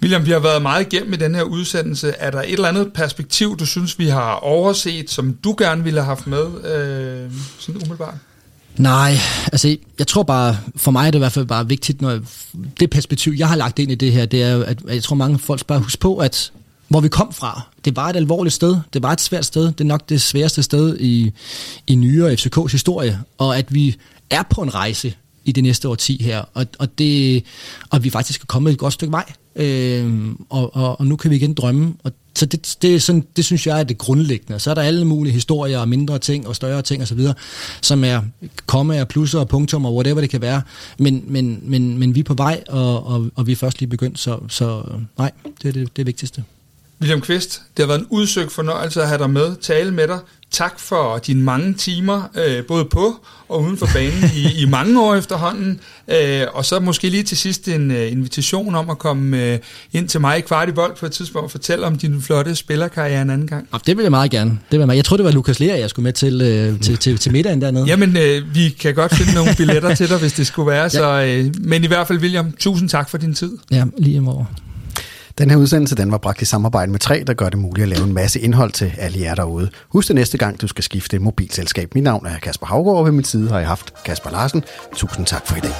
William, vi har været meget igennem i den her udsendelse. Er der et eller andet perspektiv, du synes, vi har overset, som du gerne ville have haft med, øh, sådan umiddelbart? Nej, altså jeg tror bare, for mig er det i hvert fald bare vigtigt, når jeg, det perspektiv, jeg har lagt ind i det her, det er at jeg tror mange folk bare husker på, at hvor vi kom fra, det var et alvorligt sted, det var et svært sted, det er nok det sværeste sted i, i nyere FCK's historie, og at vi er på en rejse i det næste årti her, og, og, det, og vi faktisk er kommet et godt stykke vej, øh, og, og, og nu kan vi igen drømme, og så det, det, er sådan, det synes jeg er det grundlæggende. Så er der alle mulige historier og mindre ting og større ting osv., som er kommaer, plusser og punktummer, whatever det kan være. Men, men, men, men vi er på vej, og, og, og vi er først lige begyndt, så, så nej, det er det, det vigtigste. William Kvist, det har været en udsøgt fornøjelse at have dig med, tale med dig. Tak for dine mange timer, øh, både på og uden for banen i, i mange år efterhånden. Øh, og så måske lige til sidst en uh, invitation om at komme uh, ind til mig i kvart i bold på et tidspunkt og fortælle om din flotte spillerkarriere en anden gang. Det vil jeg meget gerne. Det vil jeg, jeg tror, det var Lukas Lea, jeg skulle med til, uh, til, til, til middagen dernede. Jamen, uh, vi kan godt finde nogle billetter til dig, hvis det skulle være. Ja. Så, uh, men i hvert fald, William, tusind tak for din tid. Ja, lige om over. Den her udsendelse den var bragt i samarbejde med 3, der gør det muligt at lave en masse indhold til alle jer derude. Husk det næste gang, du skal skifte mobilselskab. Mit navn er Kasper Havgaard, og ved min side har jeg haft Kasper Larsen. Tusind tak for i dag.